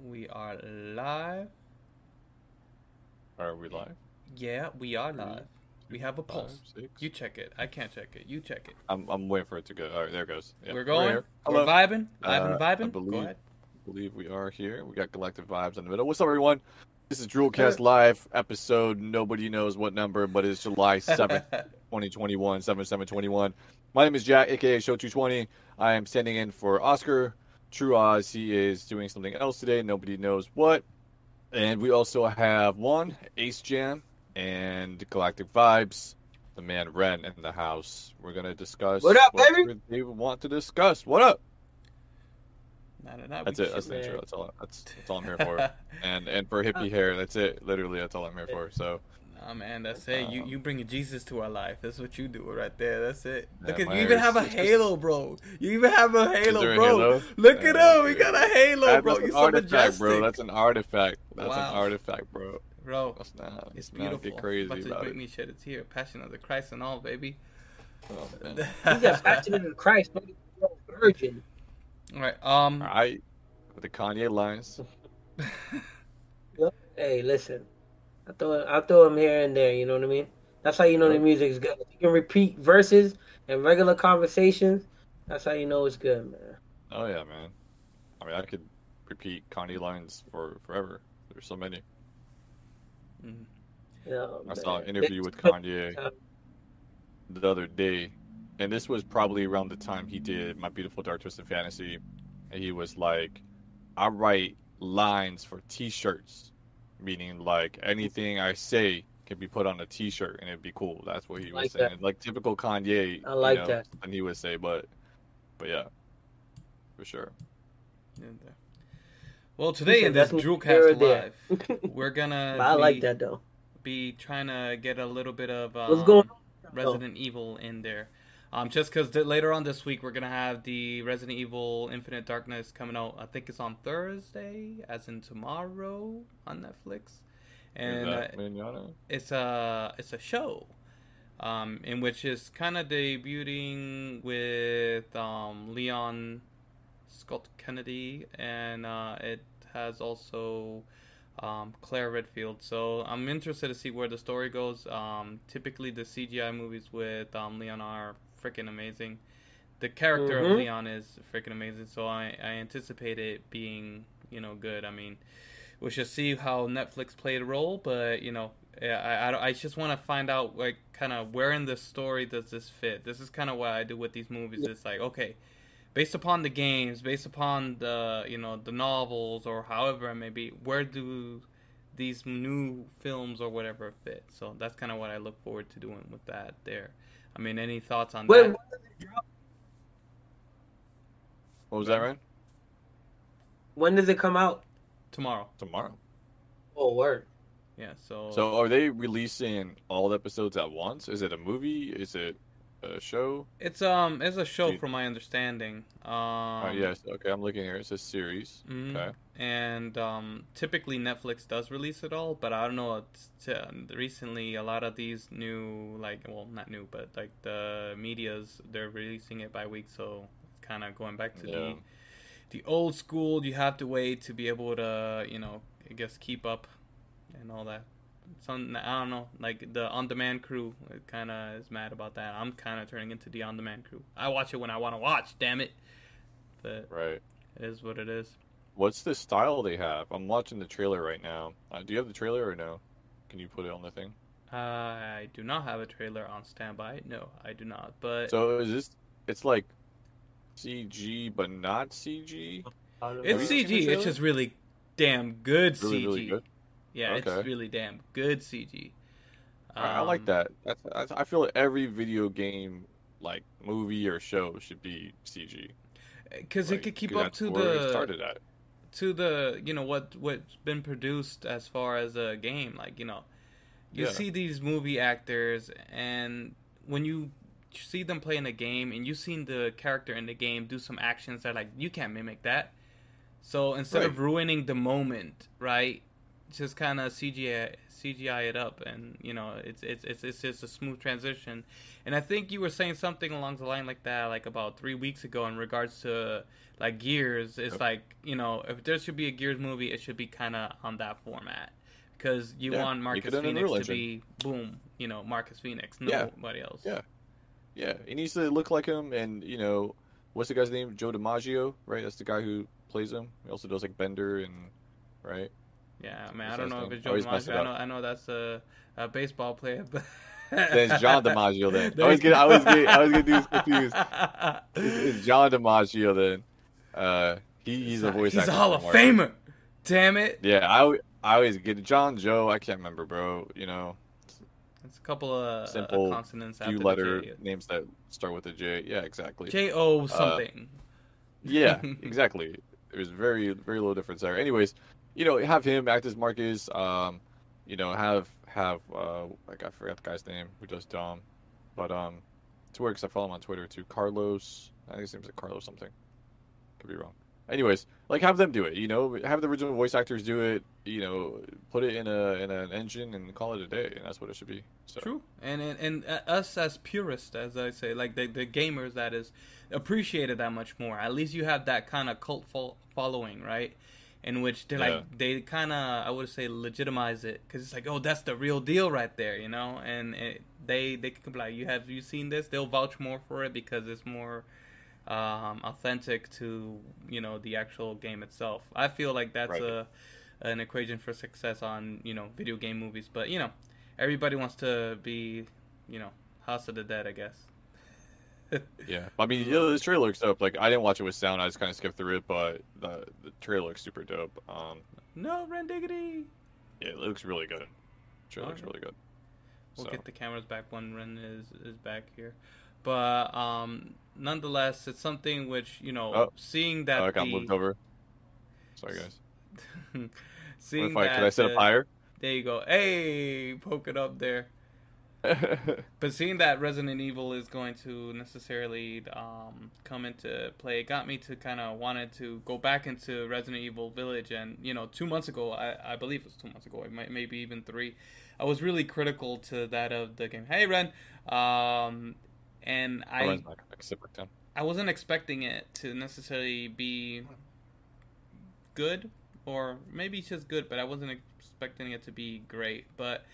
We are live. Are we live? Yeah, we are live. We have a Five, pulse. six. You check it. I can't check it. You check it. I'm, I'm waiting for it to go. All right, there it goes. Yeah, We're going. We're Hello. vibing. Vibing, Uh, I vibing. believe- Go ahead. believe we are here. We got Galactic Vibes in the middle. What's up, everyone? This is Drewcast Live episode. Nobody knows what number, but it's July 7th, 2021, 7 7 21. My name is Jack, aka Show 220. I am standing in for Oscar. True Oz, he is doing something else today. Nobody knows what. And we also have one, Ace Jam, and Galactic Vibes, the man Ren in the house. We're going to discuss What up, baby? they want to discuss. What up? Nah, nah, nah, That's it. That's the intro. That's all. That's that's all I'm here for. and and for hippie hair, that's it. Literally, that's all I'm here for. So Nah, man, that's it. You Um, you bringing Jesus to our life. That's what you do right there. That's it. Look at you. Even have a is- it's just- halo, bro. You even have a halo, there a bro. halo? Look Yeah, at him. We got a halo, That- bro. that's You're an so artifact, majestic, bro. That's an artifact. That's Wow. an artifact, bro. bro. Let's not. It's let's not beautiful. Get crazy about to about make it. me shed a tear. Passion of the Christ and all, baby. Oh, man. He got passionate in Christ, but virgin. all right. Um. All right, with the Kanye lines. Hey, listen. I throw I throw him here and there, you know what I mean? That's how you know the music's good. If you can repeat verses and regular conversations, that's how you know it's good, man. Oh yeah, man. I mean, I could repeat Kanye lines for forever. There's so many. mhm. You know, I saw an interview with Kanye the other day, and this was probably around the time he did My Beautiful Dark Twisted Fantasy, and he was like, "I write lines for T-shirts, meaning like anything I say can be put on a T-shirt and it'd be cool." That's what he was Like saying, that. like typical Kanye. I like you know, that. And he would say, but, but yeah, for sure. And, uh, Well, today in this That's Drewcast here or there. Live, we're gonna. But I like be- that though. Be trying to get a little bit of um, What's going on? Resident Evil in there. Um, just because later on this week we're gonna have the Resident Evil Infinite Darkness coming out. I think it's on Thursday, as in tomorrow on Netflix, and uh, it's a it's a show, um, in which is kind of debuting with um, Leon Scott Kennedy, and uh, it has also um, Claire Redfield. So I'm interested to see where the story goes. Um, typically, the CGI movies with um, Leon are freaking amazing. The character of Mhm. Leon is freaking amazing. So I, I anticipate it being you know good. I mean, we should see how Netflix played a role, but you know. I, I, I just want to find out like kind of where in the story does this fit. This is kind of what I do with these movies. It's like okay, based upon the games, based upon the you know the novels or however it may be, where do these new films or whatever fit? So that's kind of what I look forward to doing with that. There, I mean, any thoughts on When, that? What was that, Ryan? when does it come out? Tomorrow, Tomorrow. Oh, word. yeah. So, So are they releasing all the episodes at once? Is it a movie? Is it a show? it's um it's a show Do- from my understanding. Um, oh yes, okay, I'm looking here. It says series. Mhm. Okay. And um, typically Netflix does release it all, but I don't know. It's, uh, recently, a lot of these new, like, well, not new, but like the media's, they're releasing it by week, so it's kind of going back to Yeah. the the old school. You have to wait to be able to, you know, I guess keep up and all that. Some I don't know, like the on-demand crew kind of is mad about that. I'm kind of turning into the on-demand crew. I watch it when I want to watch. Damn it, but Right. it is what it is. What's the style they have? I'm watching the trailer right now. Uh, do you have the trailer or no? Can you put it on the thing? I do not have a trailer on standby. No, I do not. But So is this? It's like CG, but not CG. it's Have you seen the CG. It's just really damn good Really, CG. really good. Yeah, Okay. it's really damn good CG. I, I like Um, that. That's, that's, I feel like every video game, like movie or show, should be CG. because Like, it could keep up that's to where it the started at. To the you know what what's been produced as far as a game. Like you know, you Yeah. see these movie actors, and when you see them play in a game, and you've seen the character in the game do some actions that like you can't mimic that. So instead of ruining the moment, right? Just kind of CGI CGI it up, and you know it's it's it's it's just a smooth transition. And I think you were saying something along the line like that, like about three weeks ago, in regards to like Gears. It's Yep. like you know if there should be a Gears movie, it should be kind of on that format because you Yeah, want Marcus Phoenix to be boom, you know Marcus Phoenix, Yeah. nobody else. Yeah. Yeah, he needs to look like him, and you know, what's the guy's name? Joe DiMaggio, right? That's the guy who plays him. He also does like Bender and right. Yeah, man. I don't know if it's I Joe always DiMaggio. I know, I know that's a, a baseball player, but Then it's John DiMaggio. Then I was gonna, I was gonna, I was do this confused. It's, it's John DiMaggio. Then uh, he, he's a voice He's actor. a Hall of Famer. Damn it! Yeah, I, I always get John Joe. I can't remember, bro. You know, It's a couple of Simple, uh, consonants after few letter names that start with a J. Yeah, exactly. J O something. Yeah, exactly. There's very very little difference there. Anyways, you know, have him act as Marcus. Um, you know, have have uh, like I forgot the guy's name who does Dom, but um, to work 'cause I follow him on Twitter too. Carlos, I think his name's like Carlos something. Could be wrong. Anyways, like have them do it. You know, have the original voice actors do it. You know, put it in a in an engine and call it a day, and that's what it should be. So. True, and and, and uh, us as purists, as I say, like the the gamers that is appreciated that much more. At least you have that kind of cult fol- following, right? In which they Yeah. like they kind of I would say legitimize it because it's like oh that's the real deal right there, you know, and it, they they can be like you have you seen this? They'll vouch more for it because it's more um, authentic to you know the actual game itself. I feel like that's Right. a an equation for success on you know video game movies, but you know everybody wants to be you know House of the Dead, I guess. Yeah, I mean, know, this trailer looks dope. Like, I didn't watch it with sound; I just kind of skipped through it. But the the trailer looks super dope. Um, no Rendiggity. yeah, it looks really good. Trailer looks Alright. really good. We'll So, get the cameras back when Ren is is back here, but um, nonetheless, it's something which you know Oh. seeing that oh, I got the, moved over. Sorry, guys. What seeing if I, that could I set the- up higher? There you go. Hey, poke it up there. But seeing that Resident Evil is going to necessarily um, come into play, it got me to kind of wanted to go back into Resident Evil Village. And you know, two months ago, I, I believe it was two months ago, it might maybe even three. I was really critical to that of the game. Hey, Ren, um, and I Ren's back. I can sit. I wasn't expecting it to necessarily be good, or maybe just good, but I wasn't expecting it to be great. But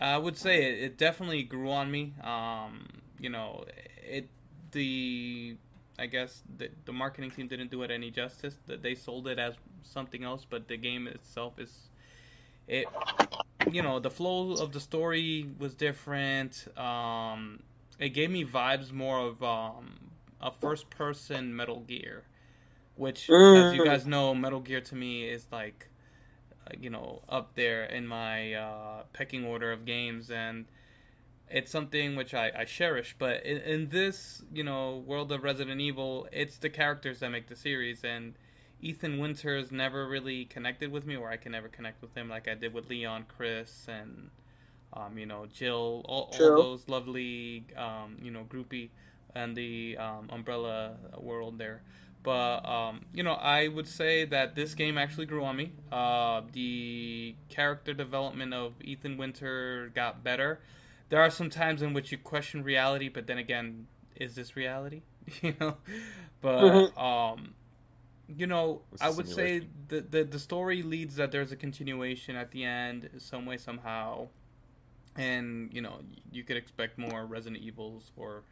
I would say it, it definitely grew on me. Um, you know, it the I guess the, the marketing team didn't do it any justice. That they sold it as something else, but the game itself is it. You know, the flow of the story was different. Um, it gave me vibes more of um, a first person Metal Gear, which, as you Mm. guys know, Metal Gear to me is like, you know, up there in my uh, pecking order of games, and it's something which I, I cherish. But in, in this, you know, world of Resident Evil, it's the characters that make the series, and Ethan Winters never really connected with me, or I can never connect with him like I did with Leon, Chris, and um, you know, Jill, all, all those lovely, um, you know, groupie and the um, Umbrella world there. But um, you know, I would say that this game actually grew on me. Uh, the character development of Ethan Winter got better. There are some times in which you question reality, but then again, is this reality? you know, but Mhm. um, you know, It's I a would say the, the the story leads that there's a continuation at the end, some way somehow, and you know, you could expect more Resident Evils or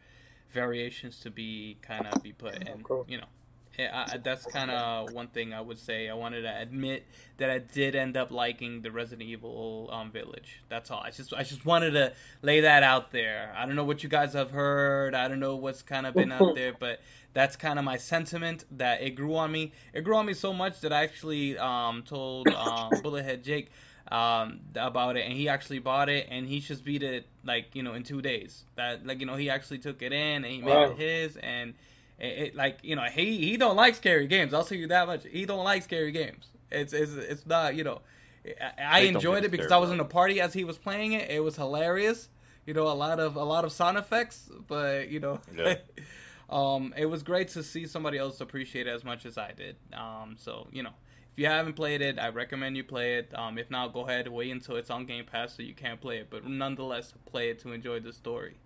variations to be kind of be put in. cool. You know, Yeah, I, that's kind of one thing I would say. I wanted to admit that I did end up liking the Resident Evil um, Village. That's all. I just I just wanted to lay that out there. I don't know what you guys have heard. I don't know what's kind of been out there, but that's kind of my sentiment. That it grew on me. It grew on me so much that I actually um, told um, Bullethead Jake um, about it, and he actually bought it, and he just beat it like you know in two days. That like you know he actually took it in and he made Wow. it his and it, it like you know he he don't like scary games. I'll tell you that much. He don't like scary games. It's it's it's not you know. I, I enjoyed it because I was in a party as he was playing it. It was hilarious. You know, a lot of a lot of sound effects, but you know, Yeah. um, it was great to see somebody else appreciate it as much as I did. Um, so you know, If you haven't played it, I recommend you play it. Um, if not, go ahead, wait until it's on Game Pass so you can't play it. But nonetheless, play it to enjoy the story.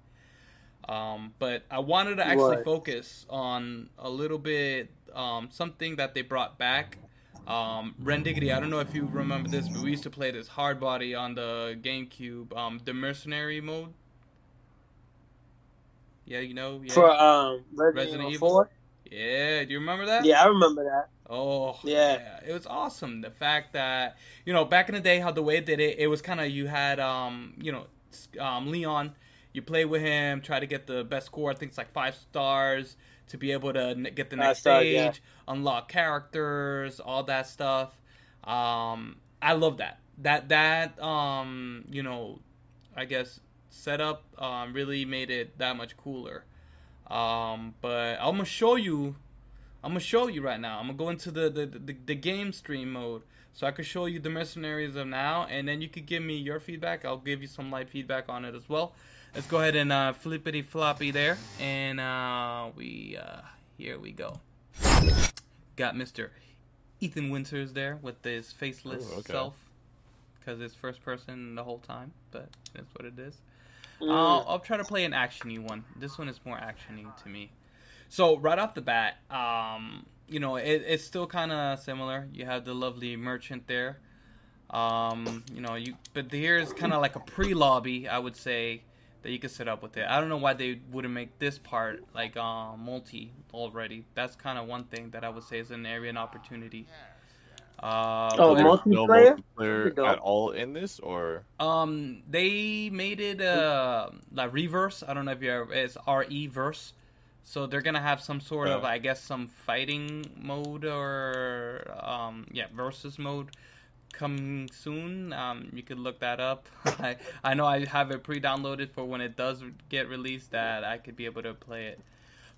Um, but I wanted to actually Right. focus on a little bit um, something that they brought back. Um, Rendiggity, I don't know if you remember this, but we used to play this hard body on the GameCube, um, the mercenary mode. Yeah, you know. Yeah. For um Resident, Resident Evil Evil? 4? yeah, do you remember that? Yeah, I remember that. Oh, Yeah. It was awesome. The fact that, you know, back in the day, how the way did it, it was kind of, you had, um, you know, um, Leon, you play with him, try to get the best score. I think it's like five stars to be able to get the next stars, stage, yeah. unlock characters, all that stuff. Um, I love that. That, that, um, you know, I guess setup, um, really made it that much cooler. Um, but I'm gonna show you I'm gonna show you right now. I'm gonna go into the the, the, the game stream mode, so I can show you the mercenaries of now, and then you could give me your feedback. I'll give you some live feedback on it as well. Let's go ahead and uh, flippity floppy there, and uh, we uh, here we go. Got Mr. Ethan Winters there with his faceless Ooh, okay. self, because it's first person the whole time, but that's what it is. Mm. I'll, I'll try to play an actiony one. This one is more actiony to me. So right off the bat, um, you know, it, it's still kind of similar. You have the lovely merchant there. Um, you know, you but here's kind of like a pre-lobby, I would say, that you could set up with it. I don't know why they wouldn't make this part like uh, multi already. That's kind of one thing that I would say is an area and opportunity. Uh, Oh, but- multi- no multiplayer? multiplayer Dope. at all in this, or Um, they made it uh like reverse. I don't know if you ever it's R E verse. So they're gonna have some sort of I guess some fighting mode or um yeah versus mode coming soon. Um, you could look that up. I I know I have it pre-downloaded for when it does get released that I could be able to play it.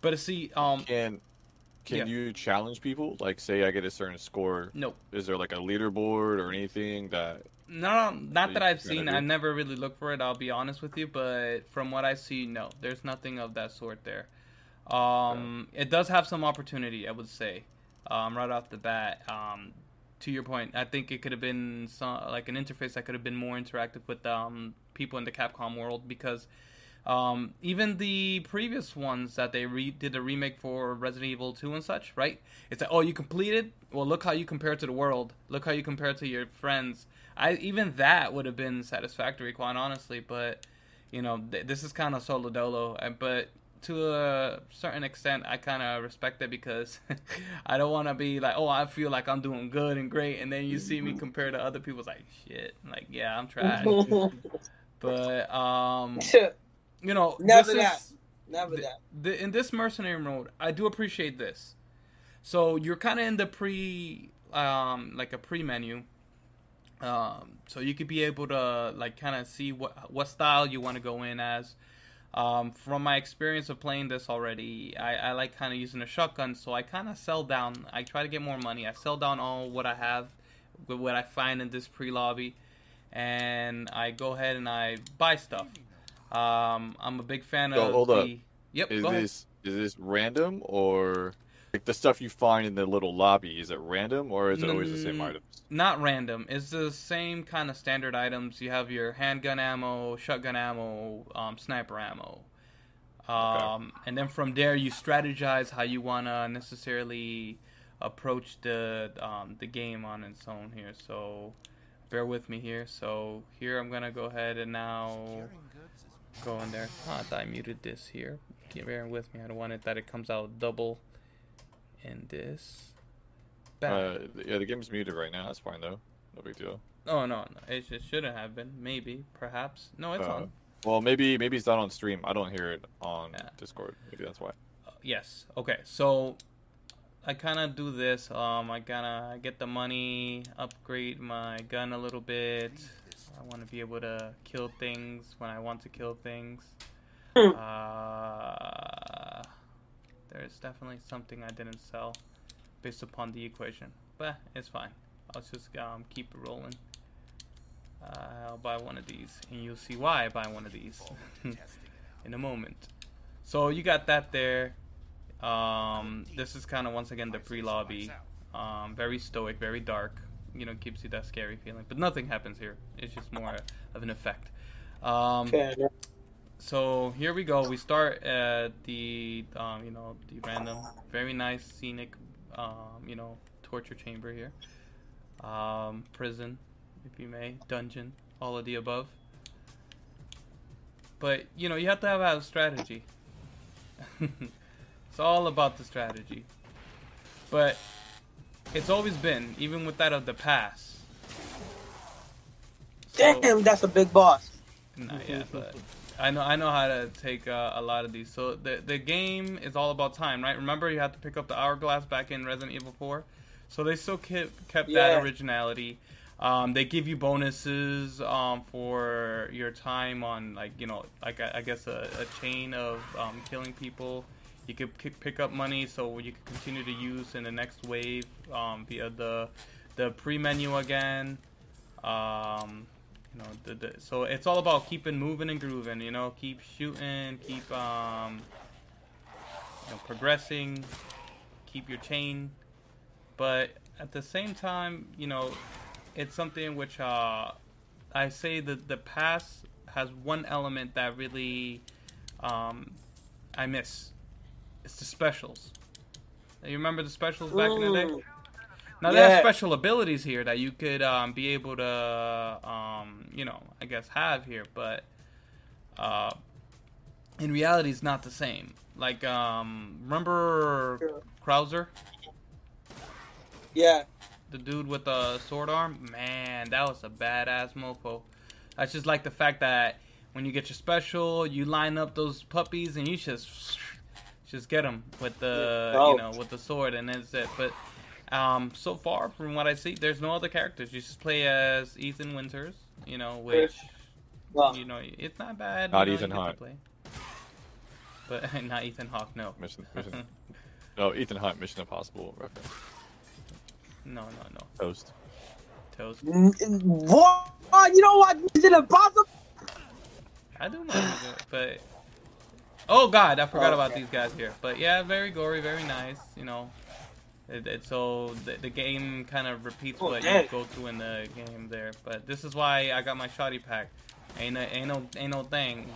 But see um can can Yeah. you challenge people? Like, say I get a certain score, no is there like a leaderboard or anything that? No, not you that I've seen. I never really looked for it. I'll be honest with you, but from what I see, no, there's nothing of that sort there. Um, it does have some opportunity, I would say, um, right off the bat. Um, to your point, I think it could have been some, like an interface that could have been more interactive with um, people in the Capcom world because um, even the previous ones that they re- did a remake for Resident Evil 2 and such, right? It's like, oh, you completed? Well, look how you compare to the world. Look how you compare to your friends. I even that would have been satisfactory, quite honestly. But you know, th- this is kind of solo dolo. But to a certain extent, I kind of respect it because I don't want to be like, oh, I feel like I'm doing good and great, and then you see me compare to other people's like, shit, like yeah, I'm trash. but um, you know, Never that. is Never the, that. the, in this mercenary mode, I do appreciate this. So you're kind of in the pre, um, like a pre menu. Um, so you could be able to like kind of see what what style you want to go in as. Um, from my experience of playing this already, I, I like kind of using a shotgun. So I kind of sell down. I try to get more money. I sell down all what I have, with what I find in this pre lobby, and I go ahead and I buy stuff. Um, I'm a big fan So, of hold the. up. Yep. Is go ahead. this is this random or like the stuff you find in the little lobby? Is it random or is it always the same Mm, items? Not random. It's the same kind of standard items. You have your handgun ammo, shotgun ammo, um, sniper ammo. Um, And then from there, you strategize how you want to necessarily approach the um, the game on its own here. So bear with me here. So here I'm going to go ahead and now go in there. Oh, I thought I muted this here. Bear with me. I don't want it that it comes out double in this. Bam. Uh, yeah, the game's muted right now. That's fine though. No big deal. Oh no, no, it just shouldn't have been. Maybe, perhaps. No, it's Uh, on. Well, maybe maybe it's not on stream. I don't hear it on Yeah. Discord. Maybe that's why. Uh, yes. Okay. So I kind of do this. Um, I gotta get the money, upgrade my gun a little bit. I want to be able to kill things when I want to kill things. uh, there's definitely something I didn't sell based upon the equation, but it's fine. I'll just um, keep it rolling. Uh, I'll buy one of these, and you'll see why I buy one of these in a moment. So you got that there. Um, this is kind of once again the pre-lobby. Um, very stoic, very dark. You know, gives you that scary feeling. But nothing happens here. It's just more of an effect. Um. So here we go. We start at the um, you know the random, very nice scenic, um, you know torture chamber here, um, prison, if you may, dungeon, all of the above. But you know you have to have a strategy. it's all about the strategy. But it's always been, even with that of the past. So- Damn, that's a big boss. not yet, but I know I know how to take uh, a lot of these. So the the game is all about time, right? Remember, you have to pick up the hourglass back in Resident Evil Four, so they still kept kept Yeah. that originality. Um, they give you bonuses um, for your time on like you know like I, I guess a, a chain of um, killing people. You could pick up money so you could continue to use in the next wave um, via the the pre menu again. Um, the, the, so it's all about keeping moving and grooving. You know, keep shooting, keep um, you know, progressing, keep your chain. But at the same time, you know, it's something which uh, I say that the past has one element that really um, I miss. It's the specials. You remember the specials back in the day? Now there are Yeah. special abilities here that you could um, be able to, um, you know, I guess have here, but uh, in reality, it's not the same. Like, um, remember Sure. Krauser, Yeah. the dude with the sword arm? Man, that was a badass mofo. I just like the fact that when you get your special, you line up those puppies and you just just get them with the Yeah. Oh. you know with the sword and that's it. But um, so far from what I see, there's no other characters. You just play as Ethan Winters, you know, which Well, you know it's not bad. Not you know, Ethan you Hunt. play. But not Ethan Hawke, no. Mission, mission. no, Ethan Hunt, Mission Impossible reference. No, no, no. Toast. Toast. n- n- what? You know what? Is it impossible? I do mind it, but oh god, I forgot about Okay. these guys here. But yeah, very gory, very nice. You know, it, it, so the, the game kind of repeats Oh, what dang. you go through in the game there. But this is why I got my shoddy pack. Ain't no, ain't no, ain't no thing.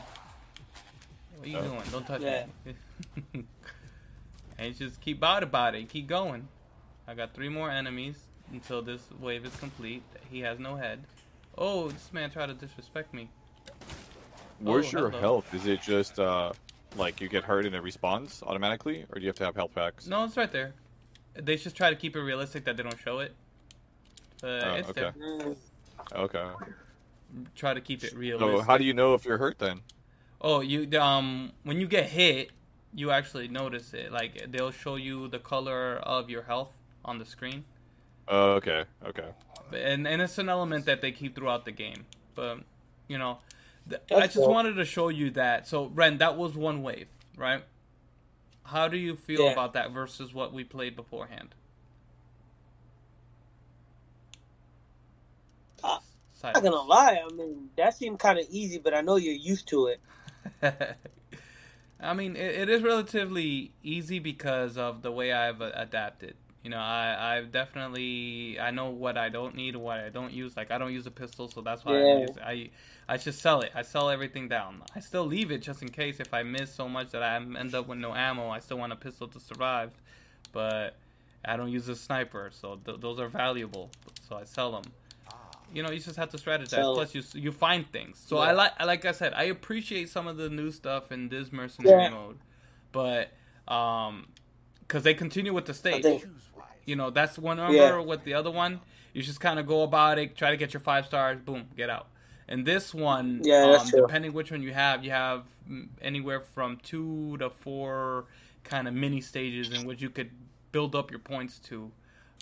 What are you Oh. doing? Don't touch Yeah. me. and just keep about about it. Keep going. I got three more enemies until this wave is complete. He has no head. Oh, this man tried to disrespect me. Where's Oh, your hello. health? Is it just uh, like you get hurt and it respawns automatically, or do you have to have health packs? No, it's right there. They just try to keep it realistic that they don't show it. But Oh, it's okay. there. Okay. Try to keep it realistic. So how do you know if you're hurt then? Oh, you um when you get hit, you actually notice it. Like they'll show you the color of your health on the screen. Oh, okay. Okay. and and it's an element that they keep throughout the game. But you know, th- I just cool. wanted to show you that. So Ren, that was one wave, right? How do you feel Yeah. about that versus what we played beforehand? Uh, I'm not gonna lie. I mean, that seemed kind of easy, but I know you're used to it. I mean, it, it is relatively easy because of the way I've uh, adapted. You know, I I've definitely I know what I don't need what I don't use. Like I don't use a pistol, so that's why I, Yeah. use, I I just sell it. I sell everything down. I still leave it just in case if I miss so much that I end up with no ammo. I still want a pistol to survive, but I don't use a sniper, so th- those are valuable. So I sell them. You know, you just have to strategize. Plus, you you find things. So Yeah. I like like I said, I appreciate some of the new stuff in this mercenary Yeah. mode, but um, because they continue with the I stage. You know, that's one number Yeah. with the other one. You just kind of go about it, try to get your five stars, boom, get out. And this one, Yeah, um, depending which one you have, you have anywhere from two to four kind of mini stages in which you could build up your points to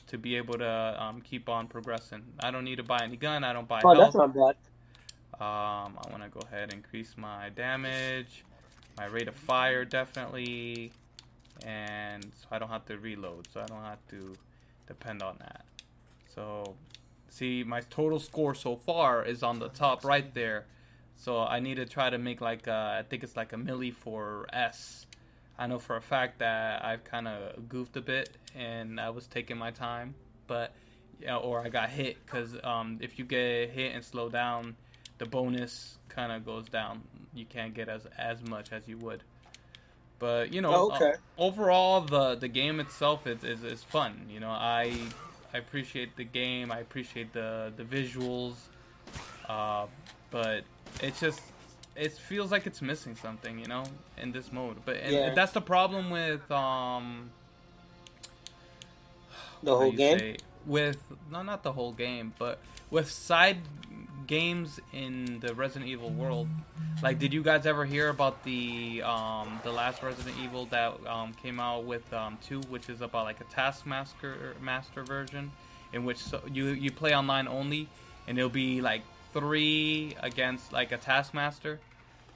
to be able to um, keep on progressing. I don't need to buy any gun. I don't buy Oh, health. that's not bad. Um, I want to go ahead and increase my damage, my rate of fire definitely, and so I don't have to reload, so I don't have to depend on that. So, see, my total score so far is on the top right there. So I need to try to make like uh, I think it's like a milli for S. I know for a fact that I've kind of goofed a bit and I was taking my time, but yeah, or I got hit because um, if you get hit and slow down, the bonus kind of goes down. You can't get as as much as you would. But you know, Oh, okay. uh, overall the the game itself is, is is fun. You know, I I appreciate the game. I appreciate the the visuals, uh, but it's just it feels like it's missing something. You know, in this mode. But and Yeah. that's the problem with um The whole game. say- with no not the whole game but with side games in the resident evil world. Like did you guys ever hear about the um the last resident evil that um came out with um 2 which is about like a taskmaster master version in which so, you you play online only and it'll be like three against like a taskmaster?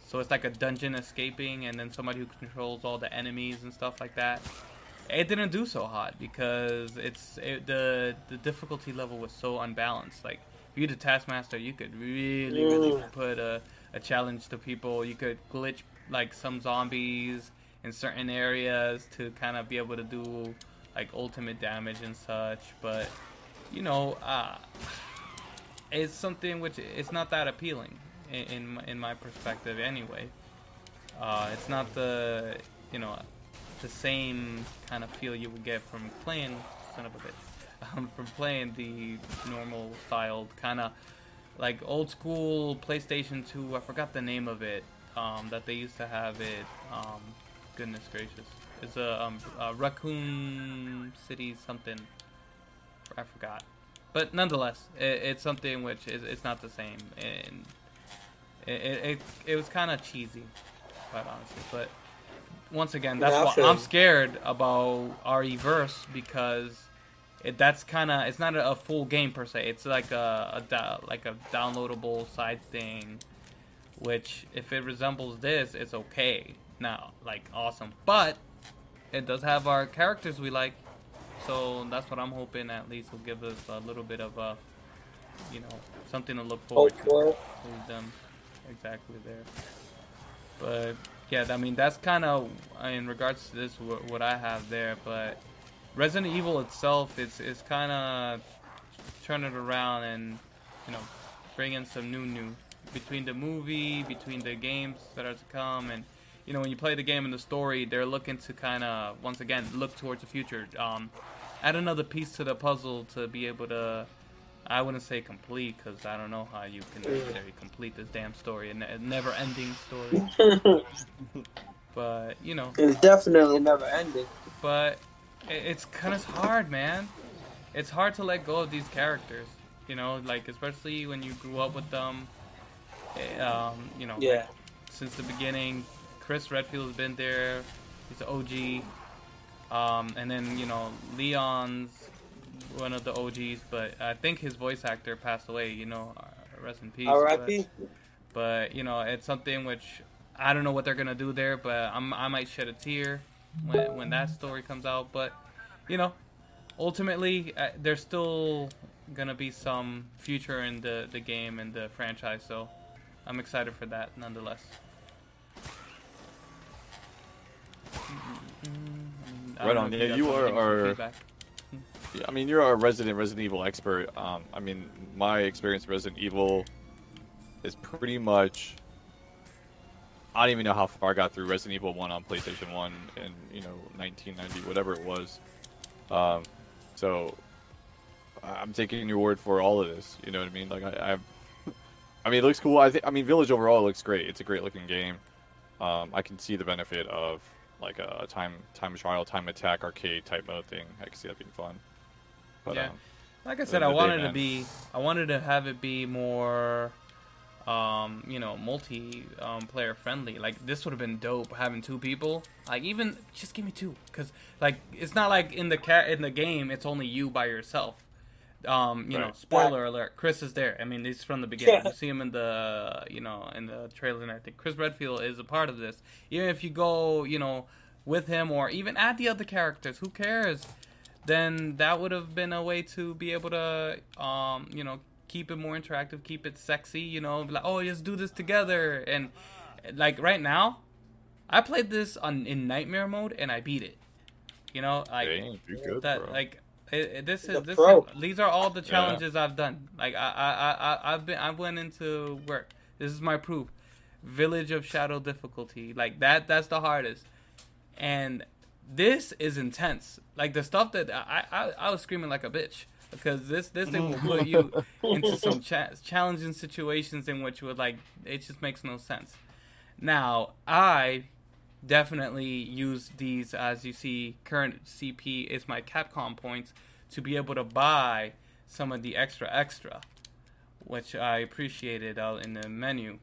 So it's like a dungeon escaping and then somebody who controls all the enemies and stuff like that. It didn't do so hot because it's it, the the difficulty level was so unbalanced. Like if you're the taskmaster, you could really really Mm. put a, a challenge to people. You could glitch like some zombies in certain areas to kind of be able to do like ultimate damage and such. But you know, uh, it's something which it's not that appealing in in my, in my perspective anyway. Uh, it's not the you know the same kind of feel you would get from playing son of a bitch um, from playing the normal styled kind of like old school PlayStation 2 I forgot the name of it um, that they used to have it um, goodness gracious. It's a, um, a Raccoon City something. I forgot. But nonetheless it, it's something which is it's not the same and it, it, it, it was kind of cheesy quite honestly. But once again, that's why I'm scared about RE Verse because it, that's kind of it's not a, a full game per se. It's like a, a da- like a downloadable side thing, which if it resembles this, it's okay. Now, like awesome, but it does have our characters we like, so that's what I'm hoping at least will give us a little bit of a, you know, something to look forward Hope to for it. with them exactly there. But yeah, I mean that's kind of in regards to this what I have there. But Resident Evil itself, it's it's kind of turning it around and you know bringing some new new between the movie, between the games that are to come, and you know when you play the game and the story, they're looking to kind of once again look towards the future. Um, add another piece to the puzzle to be able to I wouldn't say complete because I don't know how you can necessarily complete this damn story, a never-ending story. but you know, it's definitely never ending. but it's kind of hard, man. It's hard to let go of these characters. You know, like especially when you grew up with them. eh, Um, you know, Yeah. since the beginning. Chris Redfield has been there. He's the OG. Um, and then you know Leon's one of the OGs, but I think his voice actor passed away. You know, uh, rest in peace. R.I.P. But, but you know, it's something which I don't know what they're gonna do there, but I'm, I might shed a tear when when that story comes out. But you know, ultimately, uh, there's still gonna be some future in the the game and the franchise. So I'm excited for that, nonetheless. I Right on. Yeah, you are- Yeah, I mean, you're a resident Resident Evil expert. Um, I mean, my experience with Resident Evil is pretty much. I don't even know how far I got through Resident Evil One on PlayStation One in you know 1990, whatever it was. Um, so I'm taking your word for all of this. You know what I mean? Like I, I've, I mean, it looks cool. I think. I mean, Village overall looks great. It's a great looking game. Um, I can see the benefit of like a time time trial, time attack, arcade type mode thing. I can see that being fun. But, Yeah. um, Like I said, I wanted to be, I wanted to have it be more, um, you know, multi um, player friendly. Like this would have been dope having two people. Like even just give me two, cause like it's not like in the cat in the game it's only you by yourself. Um, you know, Right. spoiler alert, Chris is there. I mean, he's from the beginning. Yeah. You see him in the, you know, in the trailer and everything. Chris Redfield is a part of this. Even if you go, you know, with him or even add the other characters, who cares? Then that would have been a way to be able to, um, you know, keep it more interactive, keep it sexy. You know, like, oh, let's do this together. And like right now, I played this on in nightmare mode and I beat it. You know, like Dang, you're good, that, bro. like it, it- this is this. Is, these are all the challenges I've done. Like I, I, I, I, I've been, I went into work. This is my proof. Village of Shadow difficulty, like that. That's the hardest, and this is intense. Like the stuff that I, I, I was screaming like a bitch because this, this thing will put you into some cha- challenging situations in which would like it just makes no sense. Now I definitely use these as you see current CP is my Capcom points to be able to buy some of the extra extra, which I appreciated out in the menu.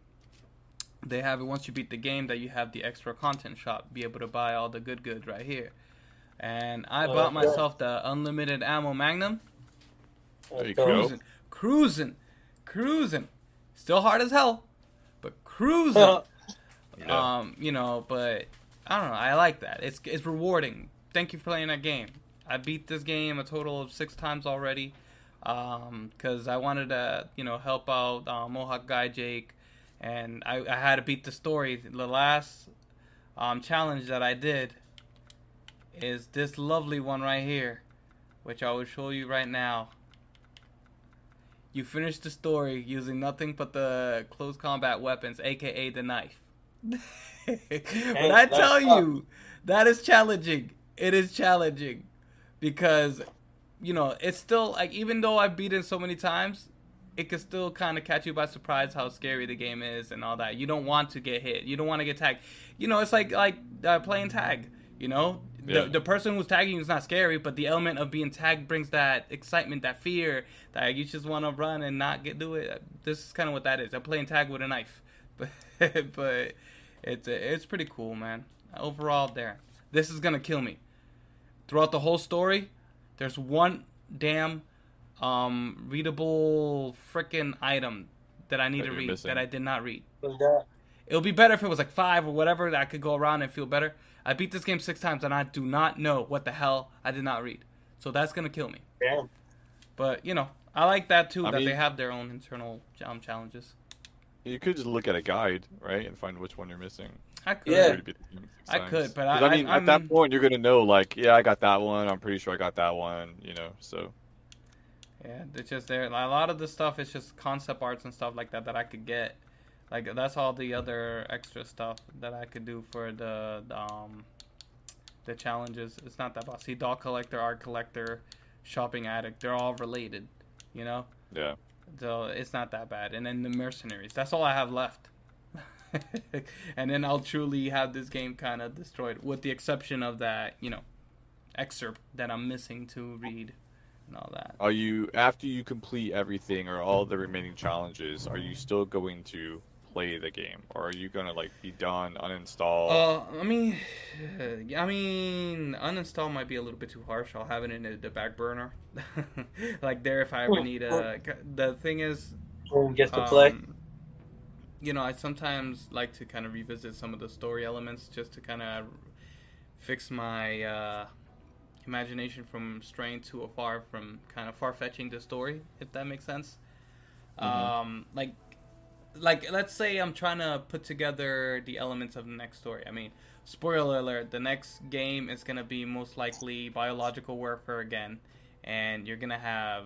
They have it once you beat the game that you have the extra content shop, be able to buy all the good goods right here. And I Oh, bought that's right. myself the unlimited ammo magnum. There you So- go. Cruising, cruising, cruising. Still hard as hell, but cruising. Yeah. Um, you know, but I don't know. I like that. It's it's rewarding. Thank you for playing that game. I beat this game a total of six times already. Um, because I wanted to, you know, help out uh, Mohawk guy Jake, and I, I had to beat the story. The last um challenge that I did is this lovely one right here, which I will show you right now. You finish the story using nothing but the close combat weapons, aka the knife. when I tell you that is challenging, it is challenging because you know it's still like even though I've beaten so many times, it can still kind of catch you by surprise how scary the game is and all that. You don't want to get hit. You don't want to get tagged. You know, it's like like uh, playing tag. You know, Yeah. the the person who's tagging you is not scary, but the element of being tagged brings that excitement, that fear, that you just want to run and not get do it. This is kind of what that is. I'm playing tag with a knife, but but it's it's pretty cool, man. Overall, there, this is gonna kill me. Throughout the whole story, there's one damn um readable freaking item that I need That to read missing. that I did not read. Was? It would be better if it was like five or whatever that I could go around and feel better. I beat this game six times and I do not know what the hell I did not read. So that's gonna kill me. Damn. But you know, I like that too I that mean- they have their own internal um, challenges. You could just look at a guide, right, and find which one you're missing. I could. Yeah. Already beat the game six I could, but I- I mean, I- at that point, you're gonna know, like, yeah, I got that one. I'm pretty sure I got that one. You know, so Yeah, it's just there. A lot of the stuff is just concept arts and stuff like that that I could get. Like that's all the other extra stuff that I could do for the, the um the challenges. It's not that bad. See, doll collector, art collector, shopping addict. They're all related. You know. yeah. So it's not that bad. And then the mercenaries. That's all I have left. and then I'll truly have this game kind of destroyed, with the exception of that, you know, excerpt that I'm missing to read and all that. Are you after you complete everything or all the remaining challenges? Are you still going to play the game, or are you gonna like be done, uninstall? Uh, I mean, I mean, uninstall might be a little bit too harsh. I'll have it in the, the back burner, like there if I ever need a. The thing is, Boom, just to play. Um, you know, I sometimes like to kind of revisit some of the story elements just to kind of fix my uh, imagination from straying too far from kind of far fetching the story, if that makes sense. Um, like, like let's say I'm trying to put together the elements of the next story. I mean, spoiler alert: the next game is gonna be most likely biological warfare again, and you're gonna have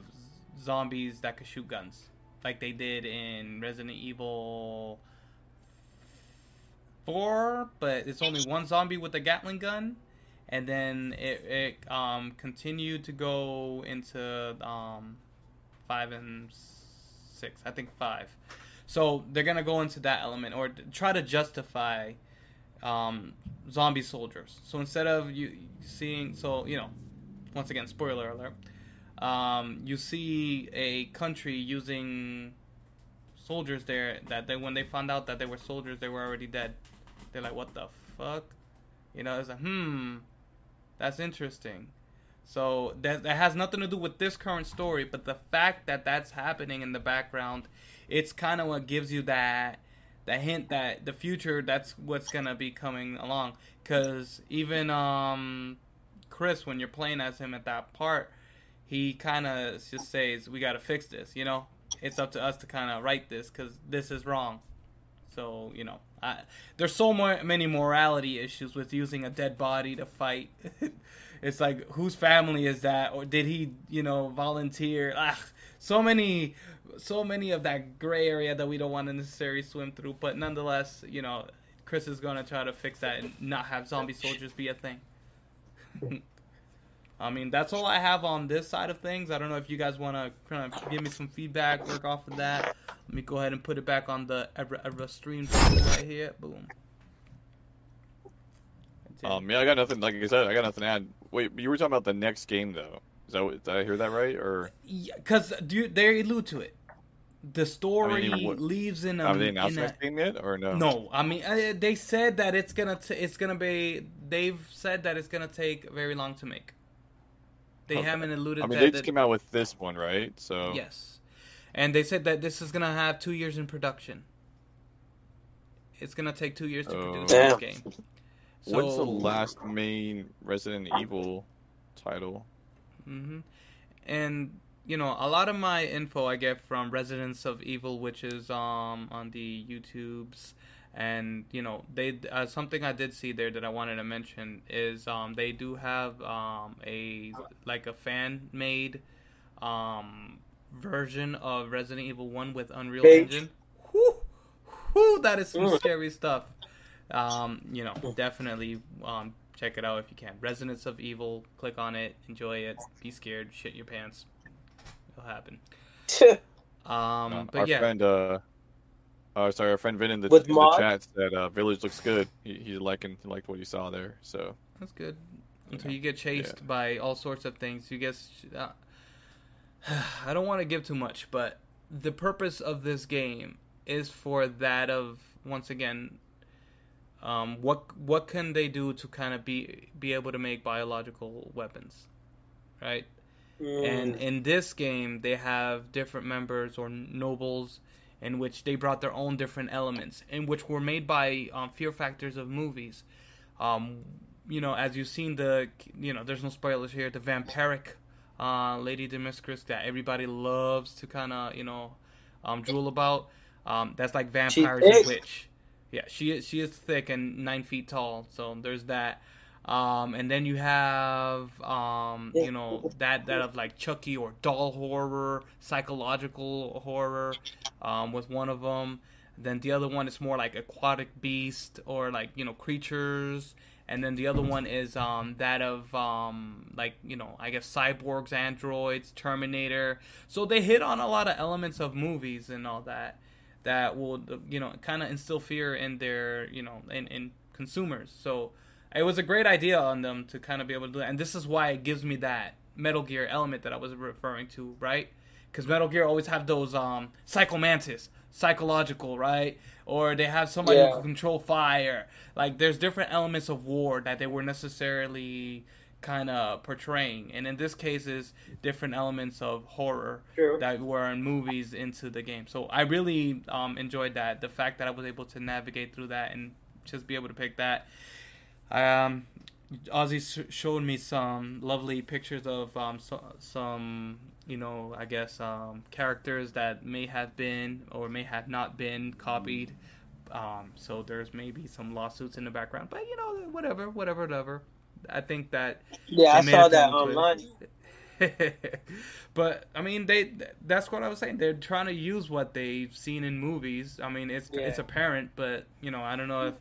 zombies that could shoot guns like they did in Resident Evil 4, but it's only one zombie with a Gatling gun. And then it, it um, continued to go into um, 5 and 6. I think 5. So they're to go into that element or try to justify um, zombie soldiers. So instead of you seeing, so, you know, once again, spoiler alert um, you see a country using soldiers there that they when they found out that they were soldiers they were already dead. They're like what the fuck? You know it's like hmm that's interesting. So that, that has nothing to do with this current story but the fact that that's happening in the background it's kind of what gives you that that hint that the future that's what's gonna be coming along. Because even um chris when you're playing as him at that part he kind of just says we got to fix this you know? It's up to us to kind of write this because this is wrong. So you know, I, there's so more, many morality issues with using a dead body to fight. it's like whose family is that, or did he, you know, volunteer? Ah, so many, so many of that gray area that we don't want to necessarily swim through. But nonetheless, you know, Chris is gonna try to fix that and not have zombie soldiers be a thing. I mean, that's all I have on this side of things. I don't know if you guys want to kind of give me some feedback, work off of that. Let me go ahead and put it back on the ever ever stream right here. Boom. Um, yeah, I got nothing. Like I said, I got nothing to add. Wait, you were talking about the next game though. Is that did I hear that right? Or because yeah, they allude to it. The story I mean, what, leaves in a. Have they announced that game yet, or no? No, I mean uh, they said that it's gonna t- it's gonna be. They've said that it's gonna take very long to make. They okay. haven't alluded. I mean, they just that, came out with this one, right? So yes, and they said that this is gonna have two years in production. It's gonna take two years to oh. produce this game. So, What's the last main Resident Evil title? Mm-hmm. And you know, a lot of my info I get from Residents of Evil, which is um on the YouTubes and you know they uh, something I did see there that I wanted to mention is um, they do have um, a like a fan made um, version of Resident Evil One with Unreal. Engine. Whew, whew, that is some mm. scary stuff. Um, you know, definitely um, check it out if you can. Residents of Evil, click on it, enjoy it, be scared, shit your pants. It'll happen. um, uh, but our yeah. friend uh, Oh, sorry, our friend Vin in the, in the chat said uh, Village looks good. He, he liking he liked what he saw there. So that's good. Until yeah. you get chased yeah. by all sorts of things, you guess. Uh, I don't want to give too much, but the purpose of this game is for that of once again, um, what what can they do to kind of be be able to make biological weapons, right? Mm. And in this game, they have different members or nobles in which they brought their own different elements, in which were made by um, fear factors of movies. Um, you know, as you've seen the, you know, there's no spoilers here. The vampiric uh, Lady Dimitrescu that everybody loves to kind of, you know, um, drool about. Um, that's like vampires and witch. Yeah, she is. She is thick and nine feet tall. So there's that. Um, and then you have, um, you know, that that of like Chucky or doll horror, psychological horror, um, with one of them. Then the other one is more like aquatic beast or like you know creatures. And then the other one is um, that of um, like you know I guess cyborgs, androids, Terminator. So they hit on a lot of elements of movies and all that that will you know kind of instill fear in their you know in, in consumers. So it was a great idea on them to kind of be able to do that. And this is why it gives me that Metal Gear element that I was referring to, right? Because Metal Gear always have those um psycho mantis, psychological, right? Or they have somebody yeah. who can control fire. Like there's different elements of war that they were necessarily kind of portraying, and in this case, is different elements of horror True. that were in movies into the game. So I really um, enjoyed that. The fact that I was able to navigate through that and just be able to pick that. Um, Ozzy showed me some lovely pictures of um, so, some, you know, I guess um, characters that may have been or may have not been copied. Um, so there's maybe some lawsuits in the background, but you know, whatever, whatever, whatever. I think that. Yeah, I saw that online. but I mean, they—that's what I was saying. They're trying to use what they've seen in movies. I mean, it's yeah. it's apparent, but you know, I don't know if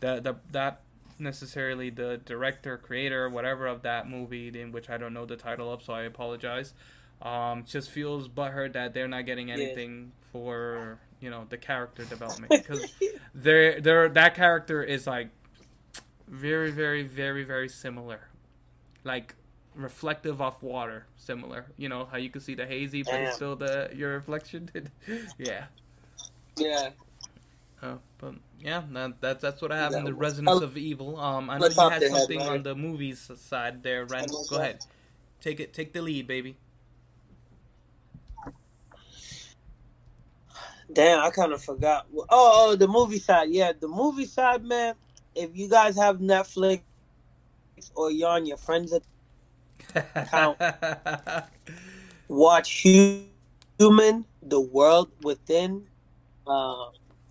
that the, that necessarily the director, creator, whatever of that movie, in which I don't know the title of, so I apologize. Um, just feels butthurt that they're not getting anything yeah. for you know the character development because they're, they're that character is like very very very very similar, like reflective off water, similar. You know how you can see the hazy, but it's still the your reflection. Did Yeah. Yeah. Oh, but yeah, that, that that's what I have in the Residents of Evil. Um, I know you had something head, on the movies side there, Ren. Go ahead, take it, take the lead, baby. Damn, I kind of forgot. Oh, oh, the movie side. Yeah, the movie side, man. If you guys have Netflix or you're on your friends' account, watch Human: The World Within. Uh,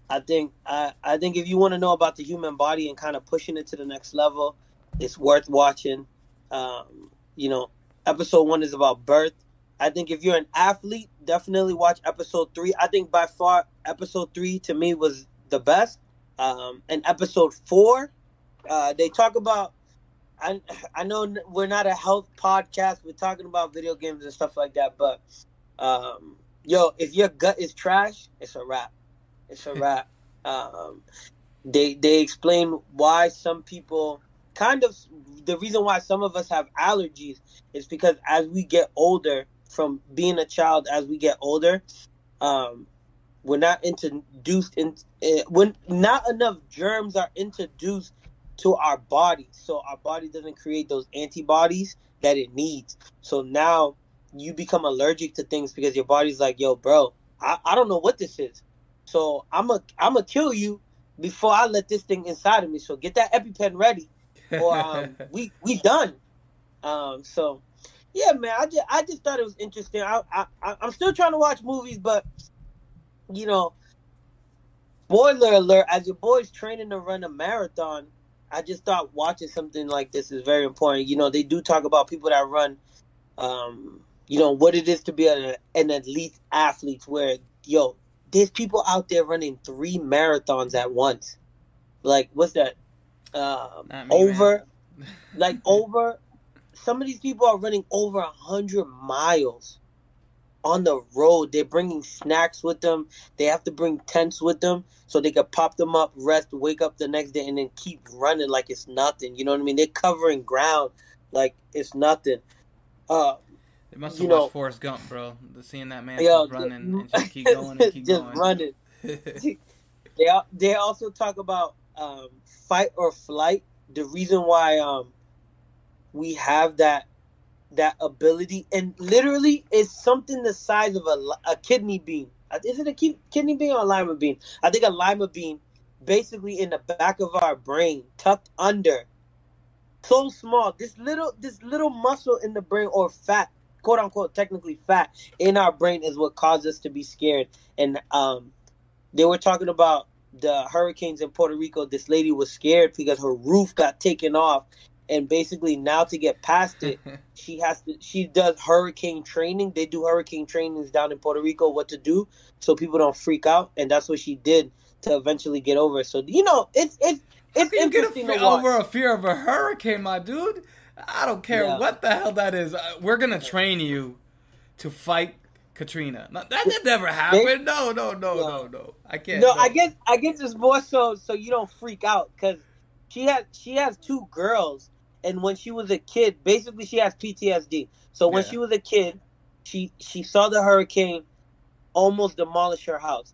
I think I, I think if you want to know about the human body and kind of pushing it to the next level, it's worth watching. Um, you know, episode one is about birth. I think if you're an athlete, definitely watch episode three. I think by far episode three to me was the best. Um, and episode four, uh, they talk about. I I know we're not a health podcast. We're talking about video games and stuff like that. But um, yo, if your gut is trash, it's a wrap. It's a wrap. um, they they explain why some people kind of the reason why some of us have allergies is because as we get older, from being a child, as we get older, um, we're not introduced in uh, when not enough germs are introduced to our body, so our body doesn't create those antibodies that it needs. So now you become allergic to things because your body's like, yo, bro, I, I don't know what this is. So I'm a I'm gonna kill you before I let this thing inside of me. So get that EpiPen ready, or um, we we done. Um, so yeah, man, I just I just thought it was interesting. I, I I'm still trying to watch movies, but you know, spoiler alert: as your boy's training to run a marathon, I just thought watching something like this is very important. You know, they do talk about people that run, um, you know, what it is to be an, an elite athlete. Where yo, there's people out there running three marathons at once. Like, what's that? Um, me, over, like over. Some of these people are running over a hundred miles on the road. They're bringing snacks with them. They have to bring tents with them so they can pop them up, rest, wake up the next day, and then keep running like it's nothing. You know what I mean? They're covering ground like it's nothing. Uh, they must have watched know, Forrest Gump, bro. Seeing that man yo, just running and just keep going and keep just going. running. they they also talk about um, fight or flight. The reason why um, we have that that ability, and literally, it's something the size of a, a kidney bean. Uh, is it a kidney bean or a lima bean? I think a lima bean, basically in the back of our brain, tucked under, so small. This little this little muscle in the brain or fat quote unquote technically fat in our brain is what caused us to be scared. And um, they were talking about the hurricanes in Puerto Rico. This lady was scared because her roof got taken off. And basically now to get past it, she has to she does hurricane training. They do hurricane trainings down in Puerto Rico, what to do so people don't freak out. And that's what she did to eventually get over it. So you know, it's it's it's interesting get a, over a fear of a hurricane, my dude. I don't care yeah. what the hell that is. Uh, we're gonna train you to fight Katrina. that, that never happened. No, no, no, yeah. no, no. I can't. No, no, I guess I guess it's more so so you don't freak out because she has she has two girls, and when she was a kid, basically she has PTSD. So when yeah. she was a kid, she she saw the hurricane almost demolish her house.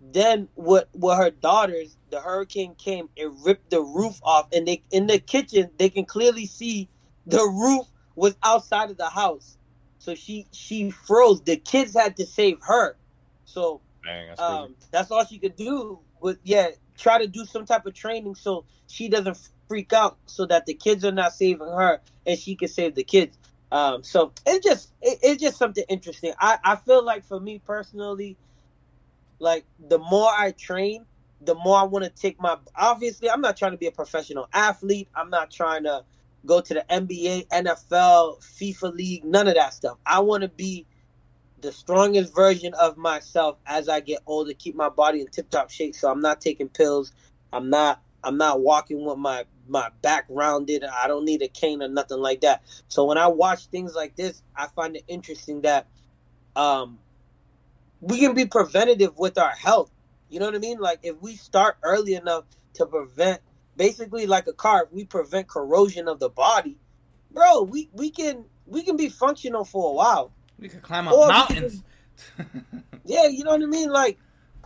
Then with with her daughters, the hurricane came, it ripped the roof off, and they in the kitchen they can clearly see the roof was outside of the house. So she she froze. The kids had to save her. So Dang, that's, um, that's all she could do. With yeah, try to do some type of training so she doesn't freak out, so that the kids are not saving her and she can save the kids. Um, so it's just it, it's just something interesting. I I feel like for me personally, like the more I train, the more I want to take my obviously I'm not trying to be a professional athlete. I'm not trying to go to the NBA, NFL, FIFA league, none of that stuff. I want to be the strongest version of myself as I get older, keep my body in tip top shape so I'm not taking pills. I'm not I'm not walking with my my back rounded. I don't need a cane or nothing like that. So when I watch things like this, I find it interesting that um we can be preventative with our health you know what I mean? Like if we start early enough to prevent, basically like a car, if we prevent corrosion of the body, bro, we we can we can be functional for a while. We can climb up or mountains. Can, yeah, you know what I mean? Like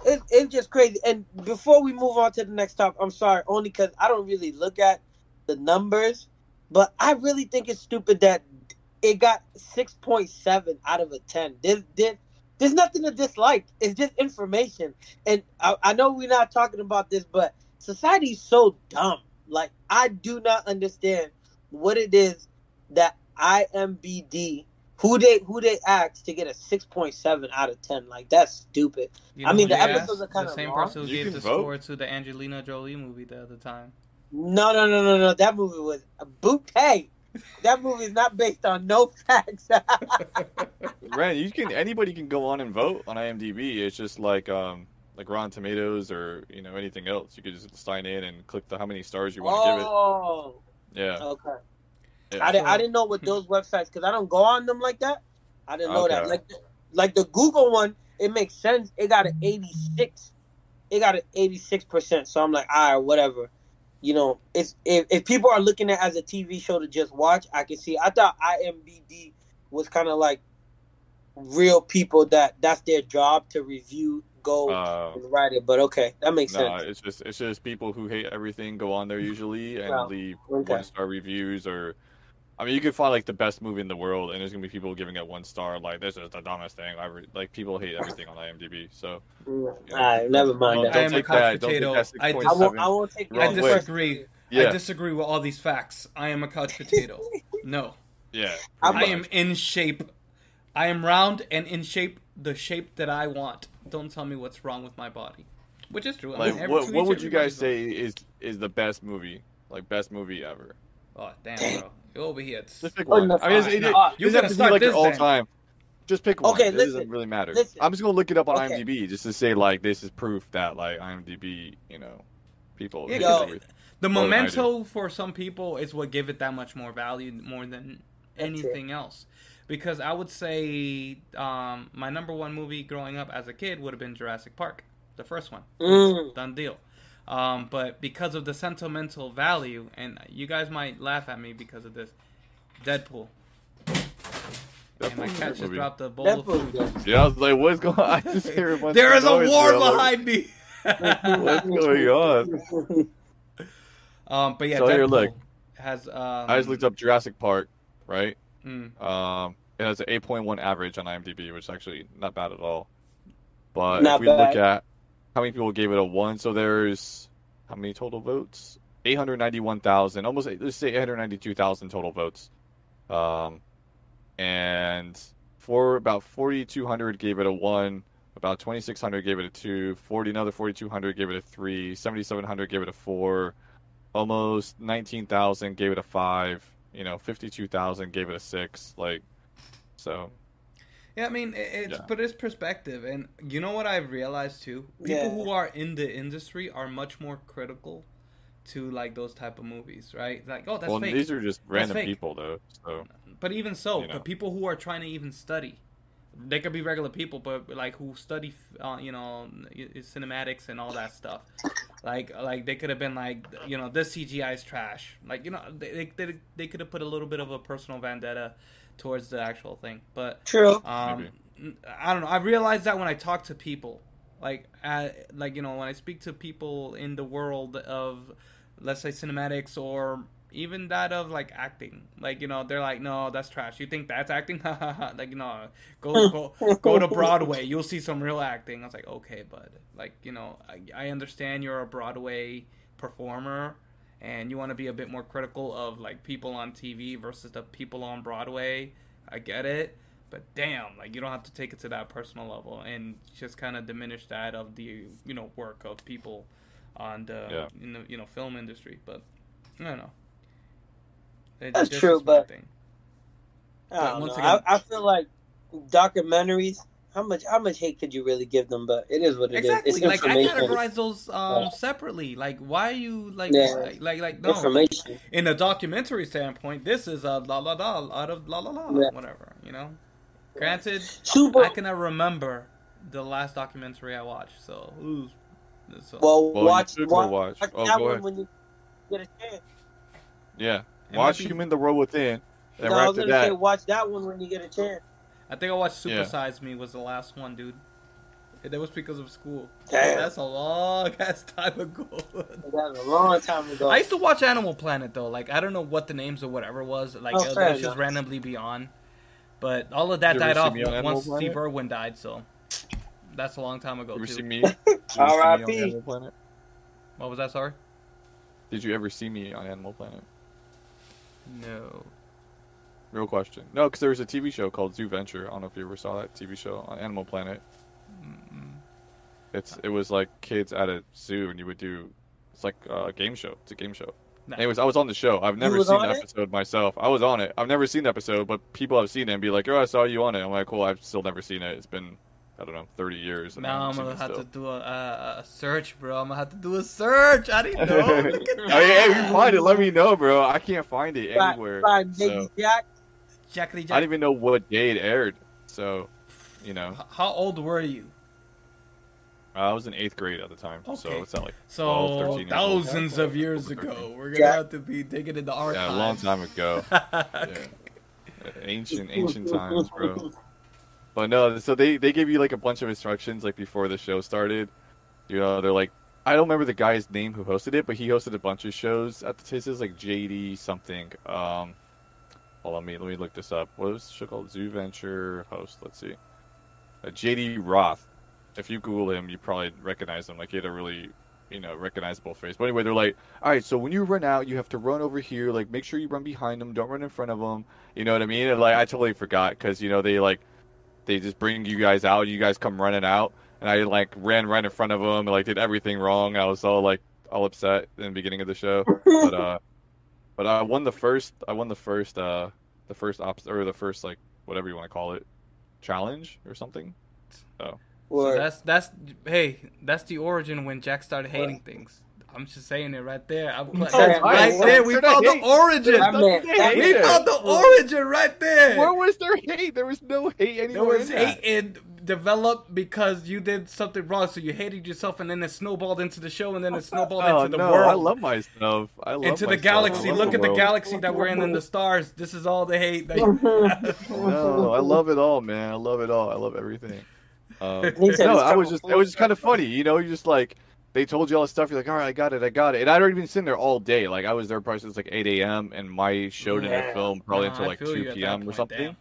it, it's just crazy. And before we move on to the next topic, I'm sorry, only because I don't really look at the numbers, but I really think it's stupid that it got 6.7 out of a 10. This, there's nothing to dislike. It's just information. And I, I know we're not talking about this, but society's so dumb. Like I do not understand what it is that IMBD who they who they asked to get a six point seven out of ten. Like that's stupid. You I mean, the episodes asked? are kinda the same long. person who You gave the vote. score to the Angelina Jolie movie the other time. No, no, no, no, no. That movie was a bouquet. That movie is not based on no facts. Ren, you can anybody can go on and vote on IMDb. It's just like um like Rotten Tomatoes or you know anything else. You could just sign in and click the how many stars you want to oh, give it. Oh, yeah. okay. Yeah. I didn't. I didn't know what those websites because I don't go on them like that. I didn't know that. Like, like the Google one, it makes sense. It got an eighty six. It got an eighty six percent. So I'm like, all right, whatever. You know, it's if, if people are looking at it as a TV show to just watch, I can see. I thought IMBD was kind of like real people that that's their job to review, go Uh, and write it. But okay, that makes no, sense. it's just it's just people who hate everything go on there usually and Wow. leave Okay. one star reviews or. I mean, you could find like the best movie in the world, and there's gonna be people giving it one star. Like this is the dumbest thing ever. Like people hate everything on IMDb. So Mm, All right, never mind Don't- I don't am a take couch that- don't take potato. I, dis- I won't. I won't take I Wrong that way. disagree. I disagree with all these facts. I am a couch potato. No, yeah. I'm- I am in shape. I am round and in shape, the shape that I want. Don't tell me what's wrong with my body, which is true. I Like, mean, every- what what would you guys say is is the best movie? Like best movie ever? Own. Oh damn, bro, you over here. It's- Just pick Oh, one. no, I mean, it's, it, No, you doesn't have gotta to be start like your this all then. time. Just pick one. Okay, it listen, doesn't really matter. listen. I'm just gonna look it up on Okay. IMDb just to say like this is proof that like IMDb, you know, people. Yeah, hate 'cause everything. the More memento for some people is what give it that much more value more than anything else. Because I would say um, my number one movie growing up as a kid would have been Jurassic Park, the first one. Mm. Done deal. Um, but because of the sentimental value, and you guys might laugh at me because of this, Deadpool. And my cat just movie. dropped a bowl of food. good. Yeah, I was like, what's going? on? I just hear a bunch There of is a war bro. behind me. What's going on? um, but yeah, So Deadpool here, look. has. Um, I just looked up Jurassic Park, right? mm, Um, it has an 8.1 average on IMDb, which is actually not bad at all. But Not if we look at how many people gave it a one, so there's how many total votes? 891,000, almost let's say 892,000 total votes. Um, and for about 4,200 gave it a one, about 2,600 gave it a two, 40 another 4,200 gave it a three, 7,700 gave it a four, almost 19,000 gave it a five, you know, 52,000 gave it a six. Like, so Yeah, I mean, it's Yeah. but it's perspective, and you know what I've realized too. People Yeah. who are in the industry are much more critical to like those type of movies, right? Like, oh, that's well, fake. these are just random people, though. So But even so, you know. but people who are trying to even study, they could be regular people, but like who study, uh, you know, i- i- cinematics and all that stuff. Like, like they could have been like, you know, this CGI is trash. Like, you know, they they, they could have put a little bit of a personal vendetta towards the actual thing, but. True. Um, I don't know. I realized that when I talk to people, like, uh, like you know, when I speak to people in the world of, let's say, cinematics or even that of like acting, like you know, they're like, no, that's trash. You think that's acting? like, you know, go go go to Broadway. You'll see some real acting. I was like, okay, bud. Like, you know, I, I understand you're a Broadway performer. And you want to be a bit more critical of like people on TV versus the people on Broadway. I get it but damn like you don't have to take it to that personal level and just kind of diminish that of the you know work of people on the Yeah. in the you know film industry but i don't know It- That's true, is but- thing. I, don't once know. again- I, I feel like documentaries. How much? How much hate could you really give them? But it is what it is. exactly It's like i categorize those um Yeah. separately like why are you like Yeah. like like, like no information. in a documentary standpoint this is a la la la out of la la la Yeah. whatever you know granted Super. i cannot remember the last documentary i watched so ooh, so well, Well, watch, you should go watch, watch. watch Oh, that one when you get a chance. yeah, It watch might Human the World Within, and No, right I was gonna say watch that one when you get a chance. I think I watched Super Yeah. Size Me was the last one, dude. And That was because of school. Damn. That's a long ass time ago. That was a long time ago. I used to watch Animal Planet though. Like I don't know what the names or whatever was. Like Oh, it, was- fair it was just enough. randomly beyond. But all of that You died off me on once Planet? Steve Irwin died. So that's a long time ago you ever too. see me? Did you ever see me R.I.P.. Planet? What was that? Sorry. Did you ever see me on Animal Planet? No. Real question. No, because there was a TV show called Zoo Venture. I don't know if you ever saw that TV show on Animal Planet. Mm-mm. It's it was like kids at a zoo, and you would do. It's like a game show. It's a game show. Nah. Anyways, I was on the show. I've never seen on the it? episode myself. I was on it. I've never seen the episode, but people have seen it and be like, "Oh, I saw you on it." I'm like, "Cool." I've still never seen it. It's been, I don't know, 30 years. and Now I'm gonna seen it have to do a, a, a search, bro. I'm gonna have to do a search. I didn't know. Look at I mean, hey, if you find it, let me know, bro. I can't find it anywhere. find so- Jack. Jackety I Jack. didn't even know what day it aired. So, you know, How old were you? I was in eighth grade at the time. So Okay. it's not like So 12, 13 years old. thousands of years ago, we're gonna Yeah. have to be digging in the archives. yeah, a long time ago. Yeah. Ancient, ancient times, bro. But no, so they they give you like a bunch of instructions like before the show started. You know, they're like, I don't remember the guy's name who hosted it, but he hosted a bunch of shows at the Tastes like JD something. Um, hold on, let me let me look this up. What was the show called? Zoo Venture host. Let's see. Uh, JD Roth. If you Google him, you probably recognize him. Like he had a really, you know, recognizable face. But anyway, they're like, all right, so when you run out, you have to run over here. Like, make sure you run behind them. Don't run in front of them. You know what I mean? And like, I totally forgot because you know they like they just bring you guys out. You guys come running out, and I like ran right in front of them and like did everything wrong. I was all like all upset in the beginning of the show, but uh, but I won the first. I won the first uh the first ops or the first like whatever you want to call it challenge or something. So Word. that's that's hey, that's the origin when Jack started hating things. I'm just saying it right there. I'm Oh, that's right nice. there. We They're found the hating. origin. That man- that We found the origin right there. Where was there hate? There was no hate There anywhere. was in that. hate in developed because you did something wrong, so you hated yourself, and then it snowballed into the show, and then it snowballed Oh into the no, world. I love myself. I love into the myself. I galaxy. love Look at the galaxy that we're in and the stars. This is all the hate that you No, I love it all, man. I love it all. I love everything. Um, no, I was just it was just kind of funny, you know. You just like they told you all this stuff. You're like, all right, I got it, I got it. And I'd already been sitting there all day. Like I was there probably since like 8 a.m. and my show didn't Yeah. film probably Nah, until like 2 you at that p.m. or something. damn.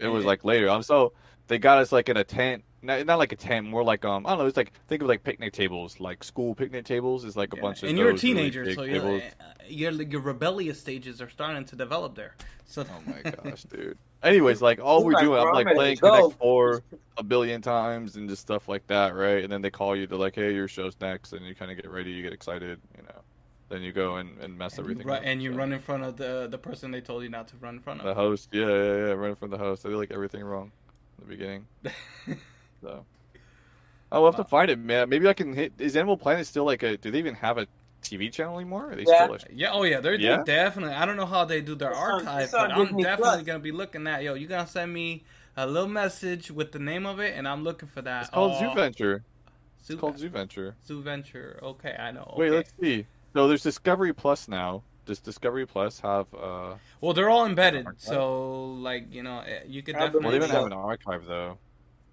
It was like later. I'm so they got us like in a tent. Not, not like a tent, more like um I don't know. It's like think of like picnic tables, like school picnic tables. Is like a Yeah. bunch of and you're a those really teenager, so you're, tables. uh, your your rebellious stages are starting to develop there. So Oh my gosh, dude. Anyways, like all we're doing, I'm like playing to. Connect Four a billion times and just stuff like that, right? And then they call you, they're like, "Hey, your show's next," and you kind of get ready, you get excited, you know. Then you go and, and mess and you, everything run, up. and you so. run in front of the the person they told you not to run in front of. the host, yeah, yeah, yeah, running from the host. They did like everything wrong in the beginning. So I'll have to find it, man. Maybe I can hit. Is Animal Planet still like a? Do they even have a TV channel anymore? Are they Yeah. still? A, yeah, oh yeah, they're, Yeah? they're definitely. I don't know how they do their It's archive, it's on but I'm definitely Plus. gonna be looking at. Yo, you gonna send me a little message with the name of it, and I'm looking for that. it's called Oh, Zoo Venture. Zoo, It's called Zoo Venture. Zoo Venture. Okay, I know. Wait, let's see. So there's Discovery Plus now. Does Discovery Plus have uh? Well, they're all embedded, so like you know, eh, you could Have them Well, definitely. they don't have an archive though.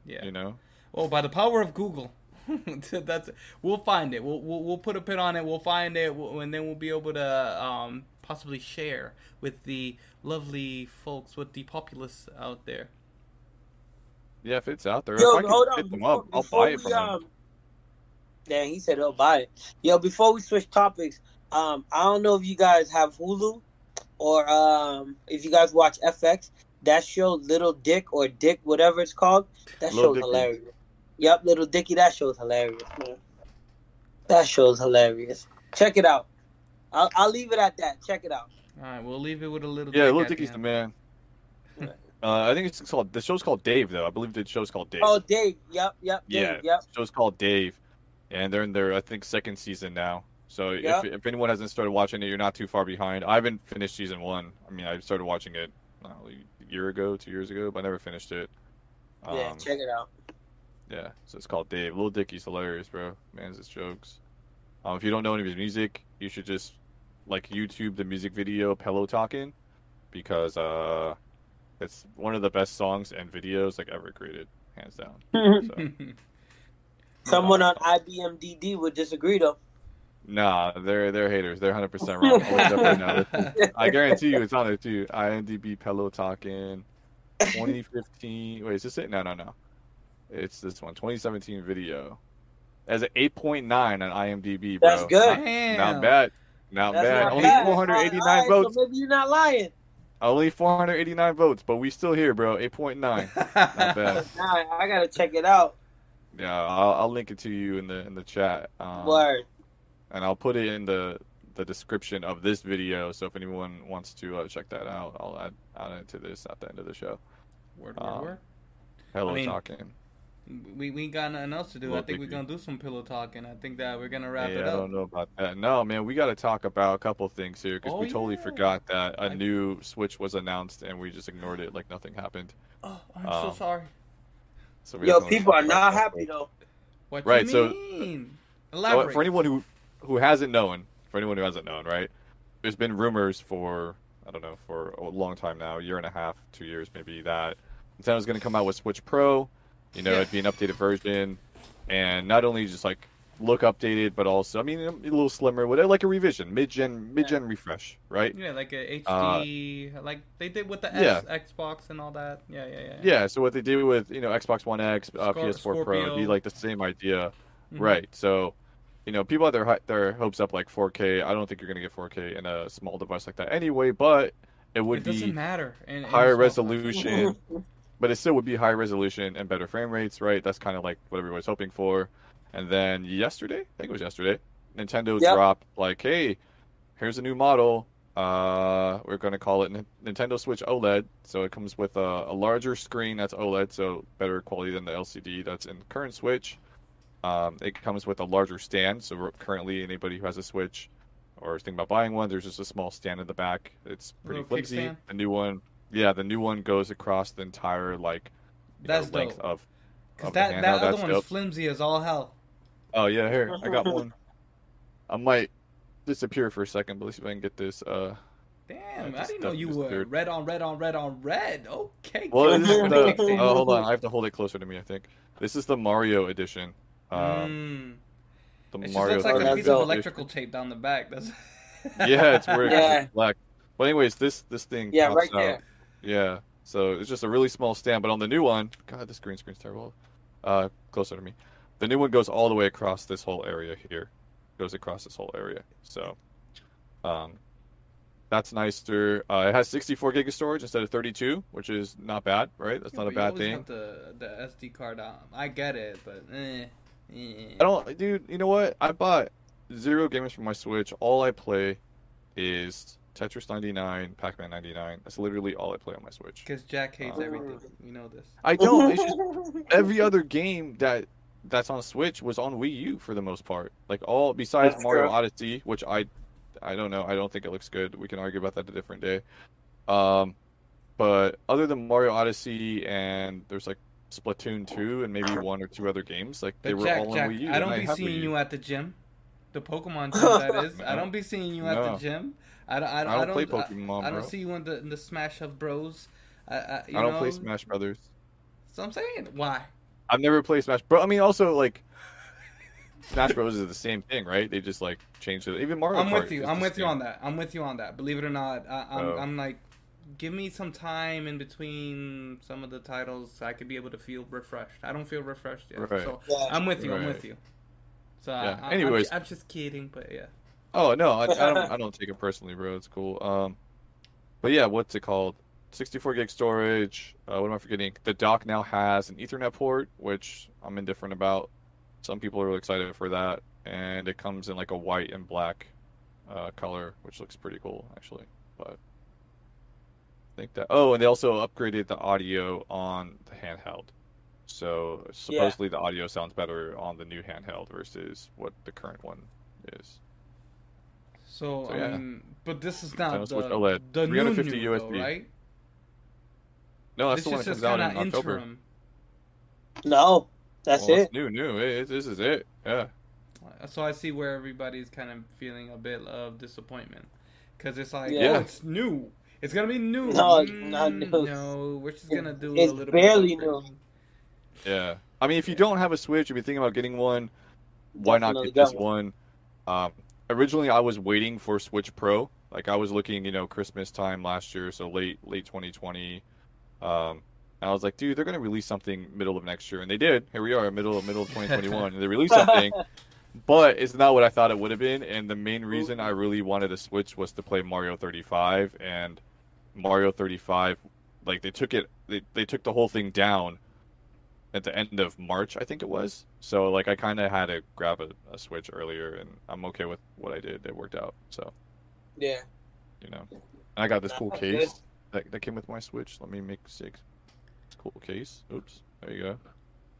yeah. You know. Well, by the power of Google, that's we'll find it. We'll, we'll we'll put a pin on it. We'll find it, we'll- and then we'll be able to um, possibly share with the lovely folks, with the populace out there. Yeah, if it's out there, Yo, if I can hold on. hit them Before, up, I'll before buy it we, from them. um, Damn, he said he'll buy it. Yo, before we switch topics, um, I don't know if you guys have Hulu or um, if you guys watch FX. That show, Little Dick or Dick, whatever it's called, that Lil show's Dicky. hilarious. Yep, Little Dicky, that show's hilarious, man. That show's hilarious. Check it out. I'll, I'll leave it at that. Check it out. All right, we'll leave it with a little. Yeah, dick Little at the Dicky's the man. Uh, I think it's called. The show's called Dave, though. I believe the show's called Dave. Oh, Dave. Yep, yep, Dave. yeah, Yep. the show's called Dave, and they're in their I think second season now. So Yeah. if if anyone hasn't started watching it, you're not too far behind. I haven't finished season one. I mean, I started watching it I don't know, a year ago, two years ago, but I never finished it. Yeah, Um, check it out. Yeah, so it's called Dave. Little Dicky's hilarious, bro. Man's his jokes. Um, if you don't know any of his music, you should just like YouTube the music video "Pillow Talking" because uh, it's one of the best songs and videos like ever created, hands down. So, Someone on IBMDD would disagree, though. Nah, they're they're haters. They're hundred percent wrong. I'll look it up right now. I guarantee you, it's on there too. IMDb "Pillow Talking" 2015. Wait, is this it? No, no, no. It's this one, 2017 video. As an 8.9 on IMDb, bro. That's good. Damn. Not bad. Not That's bad. not Only bad. 489 All right, votes. So maybe you're not lying. Only 489 votes, but we still here, bro. 8.9. Not bad. Nah, I gotta check it out. Yeah, I'll, I'll link it to you in the in the chat. Um, Word. And I'll put it in the the description of this video. So if anyone wants to uh, check that out, I'll add add it to this at the end of the show. Word, word, Um, word. Hello, I mean, talking. We we got nothing else to do. Well, I think we're gonna do some pillow talking. I think that we're gonna wrap yeah, it up. I don't know about that. No, man, we got to talk about a couple things here because Oh, we totally yeah. forgot that a I- new Switch was announced and we just ignored it like nothing happened. Oh, I'm Um, so sorry. So we Yo, people are not happy though. What right, you so- mean? So, Elaborate. for anyone who who hasn't known, for anyone who hasn't known, right? There's been rumors for I don't know for a long time now, a year and a half, two years maybe, that Nintendo's going to come out with Switch Pro. You know, Yeah. it'd be an updated version, and not only just like look updated, but also I mean a little slimmer, whatever, like a revision, mid gen, mid gen refresh, right? yeah, like a Uh, HD, like they did with the yeah. S, Xbox and all that. Yeah, yeah, yeah. Yeah. So what they do with you know Xbox One X, uh, Scor- PS4 Pro, it'd be like the same idea. Mhm. Right. So, you know, people have their their hopes up like 4K. I don't think you're gonna get 4K in a small device like that anyway, but it would It doesn't be matter. In, in higher small resolution, but it still would be high resolution and better frame rates, right? That's kind of like what everybody's hoping for. And then yesterday, I think it was yesterday, Nintendo Yep. dropped like, "Hey, here's a new model. Uh, we're gonna call it N- Nintendo Switch OLED. So it comes with a, a larger screen that's OLED, so better quality than the LCD that's in the current Switch. Um, it comes with a larger stand. So currently, anybody who has a Switch or is thinking about buying one, there's just a small stand in the back. It's pretty flimsy. kickstand? The new one, yeah, the new one goes across the entire like you know, That's length dope. of. Because that, that other That's one's dope. flimsy as all hell. Oh yeah, here I got one. I might disappear for a second, but let's see if I can get this. Uh, Damn, I I, didn't know you this were third. red on red on red on red. Okay. well, cool. this the. kickstand. Oh, hold on, I have to hold it closer to me. I think this is the Mario edition. Um, Mm. the It just Mario. looks like a piece of electrical tape down the back. That's yeah, it's weird. Yeah. It's black. But anyways, this this thing. Yeah, pops right out. there. Yeah. So it's just a really small stand, but on the new one, God, this green screen's terrible. Uh, closer to me. The new one goes all the way across this whole area here. Goes across this whole area. So, um, that's nicer. Uh, it has 64 gig of storage instead of 32, which is not bad, right? That's not a bad thing. the the SD card on. I get it, but eh. I don't, dude. You know what? I bought zero games for my Switch. All I play is Tetris 99, Pac-Man 99. That's literally all I play on my Switch. Because Jack hates Um, everything. You know this. I don't. It's just every other game that that's on Switch was on Wii U for the most part. Like all besides That's Mario true. Odyssey, which I I don't know. I don't think it looks good. We can argue about that a different day. Um, but other than Mario Odyssey and there's like Splatoon 2 and maybe one or two other games, like they But were Jack, all on Jack, Wii U. I don't and be have seeing you at the gym. The Pokemon gym, that is. I don't be seeing you at No. the gym. I don't. I don't, I don't play Pokemon, I, I don't see you in the in the Smash of Bros. I, I, you I don't know, play Smash Brothers. So I'm saying, why? I've never played Smash Bro. I mean, also like Smash Bros is the same thing, right? They just like changed it. Even Mario I'm Kart with you. I'm the with you on that. I'm with you on that. Believe it or not, I, I'm, Oh. I'm like, give me some time in between some of the titles so I could be able to feel refreshed. I don't feel refreshed yet. Right. So Yeah. I'm with you. I'm with you. So Yeah. I, I, Anyways. I'm, I'm just kidding, but yeah. Oh no, I, I don't. I don't take it personally, bro. It's cool. Um, but yeah, what's it called? 64 gig storage. Uh, what am I forgetting? The dock now has an Ethernet port, which I'm indifferent about. Some people are really excited for that, and it comes in like a white and black uh, color, which looks pretty cool actually. But I think that. Oh, and they also upgraded the audio on the handheld. So supposedly the audio sounds better on the new handheld versus what the current one is. So, So, I yeah. mean, but this is not Nintendo the, Switch OLED, the new 350 new, though, USD. right? No, that's this the one is that comes out in of October. No, that's Well, it. it's new, new. It, this is it. Yeah. So I see where everybody's kind of feeling a bit of disappointment because it's like, Yeah. oh, it's new. It's gonna be new. No, it's Mm, not new. No, we're just gonna do It's a little barely bit. of new. Yeah. I mean, if you Yeah. don't have a Switch, if you're thinking about getting one, why not get this get one? Um, originally, I was waiting for Switch Pro. Like I was looking, you know, Christmas time last year, so late late 2020. Um, and I was like, dude, they're gonna release something middle of next year, and they did. Here we are, middle of middle of 2021, and they released something. But it's not what I thought it would have been, and the main reason I really wanted a Switch was to play Mario 35, and Mario 35, like they took it, they, they took the whole thing down at the end of March, I think it was. So like I kind of had to grab a, a Switch earlier, and I'm okay with what I did. It worked out. So Yeah. you know, and I got this cool That's case that, that came with my Switch. Let me make six. Cool case. Oops. There you go.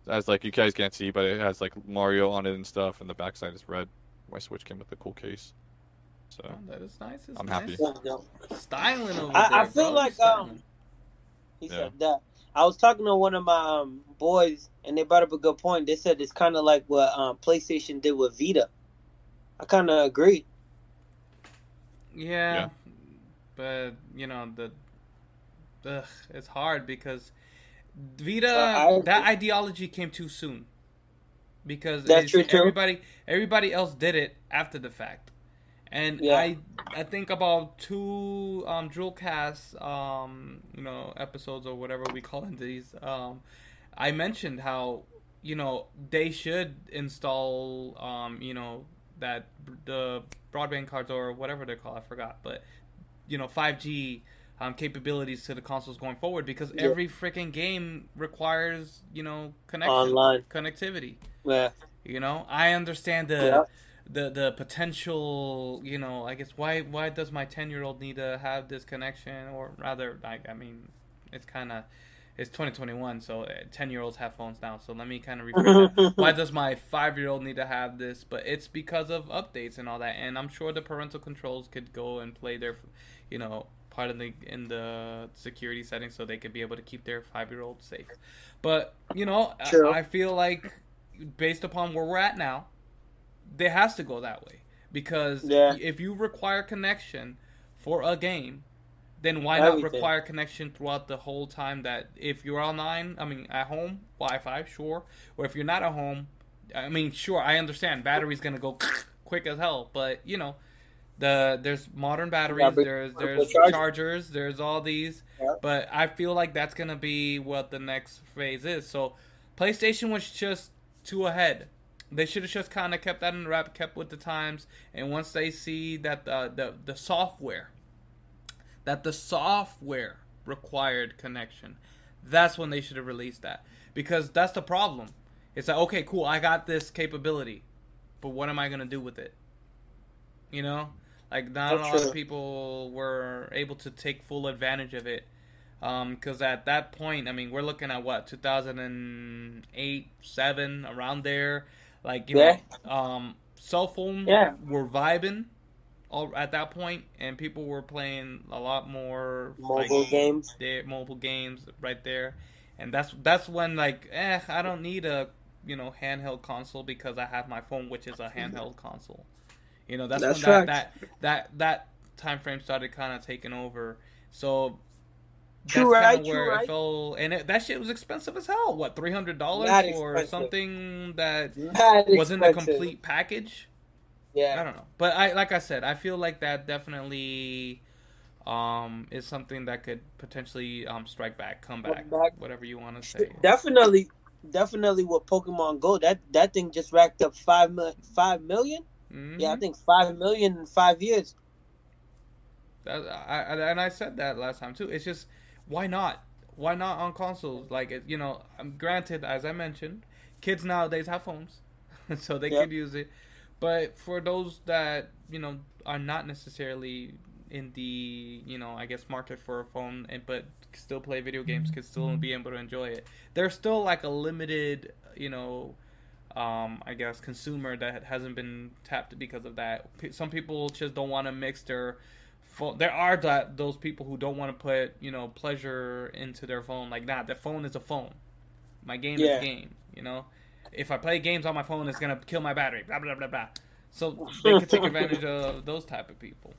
Has like you guys can't see, but it has like Mario on it and stuff, and the backside is red. My Switch came with a cool case. So Oh, that is nice. It's I'm nice. happy. Styling over I- there. I feel bro. like, Styling. um, He Yeah. said that. I was talking to one of my um, boys, and they brought up a good point. They said it's kind of like what um, PlayStation did with Vita. I kind of agree. Yeah, Yeah. but you know the, ugh, it's hard because Vita Uh, I- that ideology came too soon. Because That's true, too. everybody everybody else did it after the fact, and Yeah. I I think about two um Drillcast um you know episodes or whatever we call them these um I mentioned how you know they should install um you know that the broadband cards or whatever they're called I forgot but you know 5G um, capabilities to the consoles going forward because Yeah. every freaking game requires you know connection Online. connectivity Yeah. you know I understand the Yeah. The the potential you know I guess why why does my 10 year old need to have this connection? Or rather like I mean it's kind of it's 2021 so eh, 10 year olds have phones now so let me kind of rephrase that. Why does my five year old need to have this? But it's because of updates and all that and i'm sure the parental controls could go and play their you know part of the in the security setting so they could be able to keep their five year old safe. But you know I- I, feel like based upon where we're at now there has to go that way. Because Yeah. if you require connection for a game then why not require connection throughout the whole time that if you're online i mean at home wi-fi sure. Or if you're not at home i mean sure i understand. Battery's gonna go quick as hell. But you know the there's modern batteries Yeah, there's there's charge- chargers there's all these. Yeah. but i feel like that's gonna be what the next phase is. So playstation was just too ahead they should have just kind of kept that in the wrap kept with the times and once they see that the the, the software that the software required connection that's when they should have released that. Because that's the problem. It's like okay cool i got this capability but what am i going to do with it? You know? Like not a lot of people were able to take full advantage of it um, because at that point i mean we're looking at what 2008 7 around there like you Yeah. know um cell phones Yeah. were vibing all at that point and people were playing a lot more like, Mobile games. their mobile games right there and that's that's when like eh i don't need a you know handheld console because i have my phone which is a handheld console you know that's, That's when that, that that that time frame started kind of taking over so True that's right, true right. fell and it, that shit was expensive as hell what $300 Mad for expensive. something that Mad wasn't a complete package Yeah, I don't know, but I like I said, I feel like that definitely um, is something that could potentially um, strike back, come back, back. whatever you want to say. Definitely, definitely with Pokemon Go, that that thing just racked up five five million. Mhm. Yeah, I think five million in five years. That- I- and I said that last time too. It's just why not? Why not on consoles? Like you know, um, granted, as I mentioned, kids nowadays have phones, so they Yep. could use it. But for those that you know are not necessarily in the you know I guess market for a phone, and but still play video games, could still be able to enjoy it. There's still like a limited, you know, um, I guess consumer that hasn't been tapped because of that. P- Some people just don't want to mix their phone. There are that those people who don't want to put you know pleasure into their phone. Like, nah, the phone is a phone. My game Yeah. is game. You know, if I play games on my phone, it's gonna kill my battery. Blah blah blah blah. So they can take advantage of those type of people.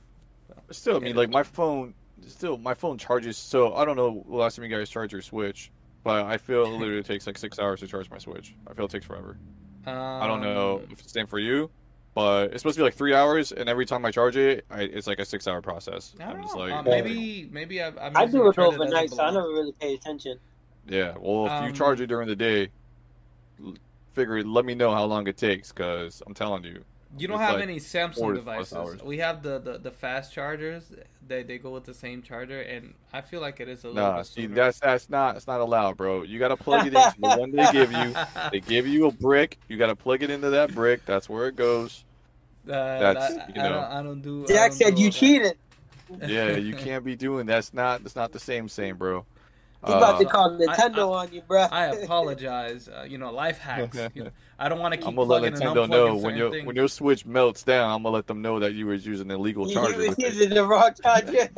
Still, I mean, like my phone, still my phone charges. So I don't know the last time you guys charged your Switch, but I feel it literally takes like six hours to charge my Switch. I feel it takes forever. Um, I don't know if it's the same for you, but it's supposed to be like three hours, and every time I charge it, I, it's like a six-hour process. I don't I'm just know. like, Uh, maybe maybe I, I'm I do it overnight, so I never really pay attention. yeah. Well, if you Um, charge it during the day, figure. Let me know how long it takes, because I'm telling you, You don't have like any Samsung devices. hours. We have the, the, the fast chargers. They they go with the same charger, and I feel like it is a little Nah, bit see, sooner. that's that's not that's not allowed, bro. You gotta plug it into the one they give you. They give you a brick. You gotta plug it into that brick. That's where it goes. Uh, That's, that- you I, don't, I don't do. Jack don't said do you all that. cheated. Yeah, you can't be doing that's not that's not the same same, bro. He's about to Uh, call Nintendo on you, bro. I apologize. Uh, you know, life hacks. You know, I don't want to keep I'm gonna let plugging Nintendo know when your things. when your Switch melts down. I'm gonna let them know that you were using an illegal You charger. was using the wrong charger.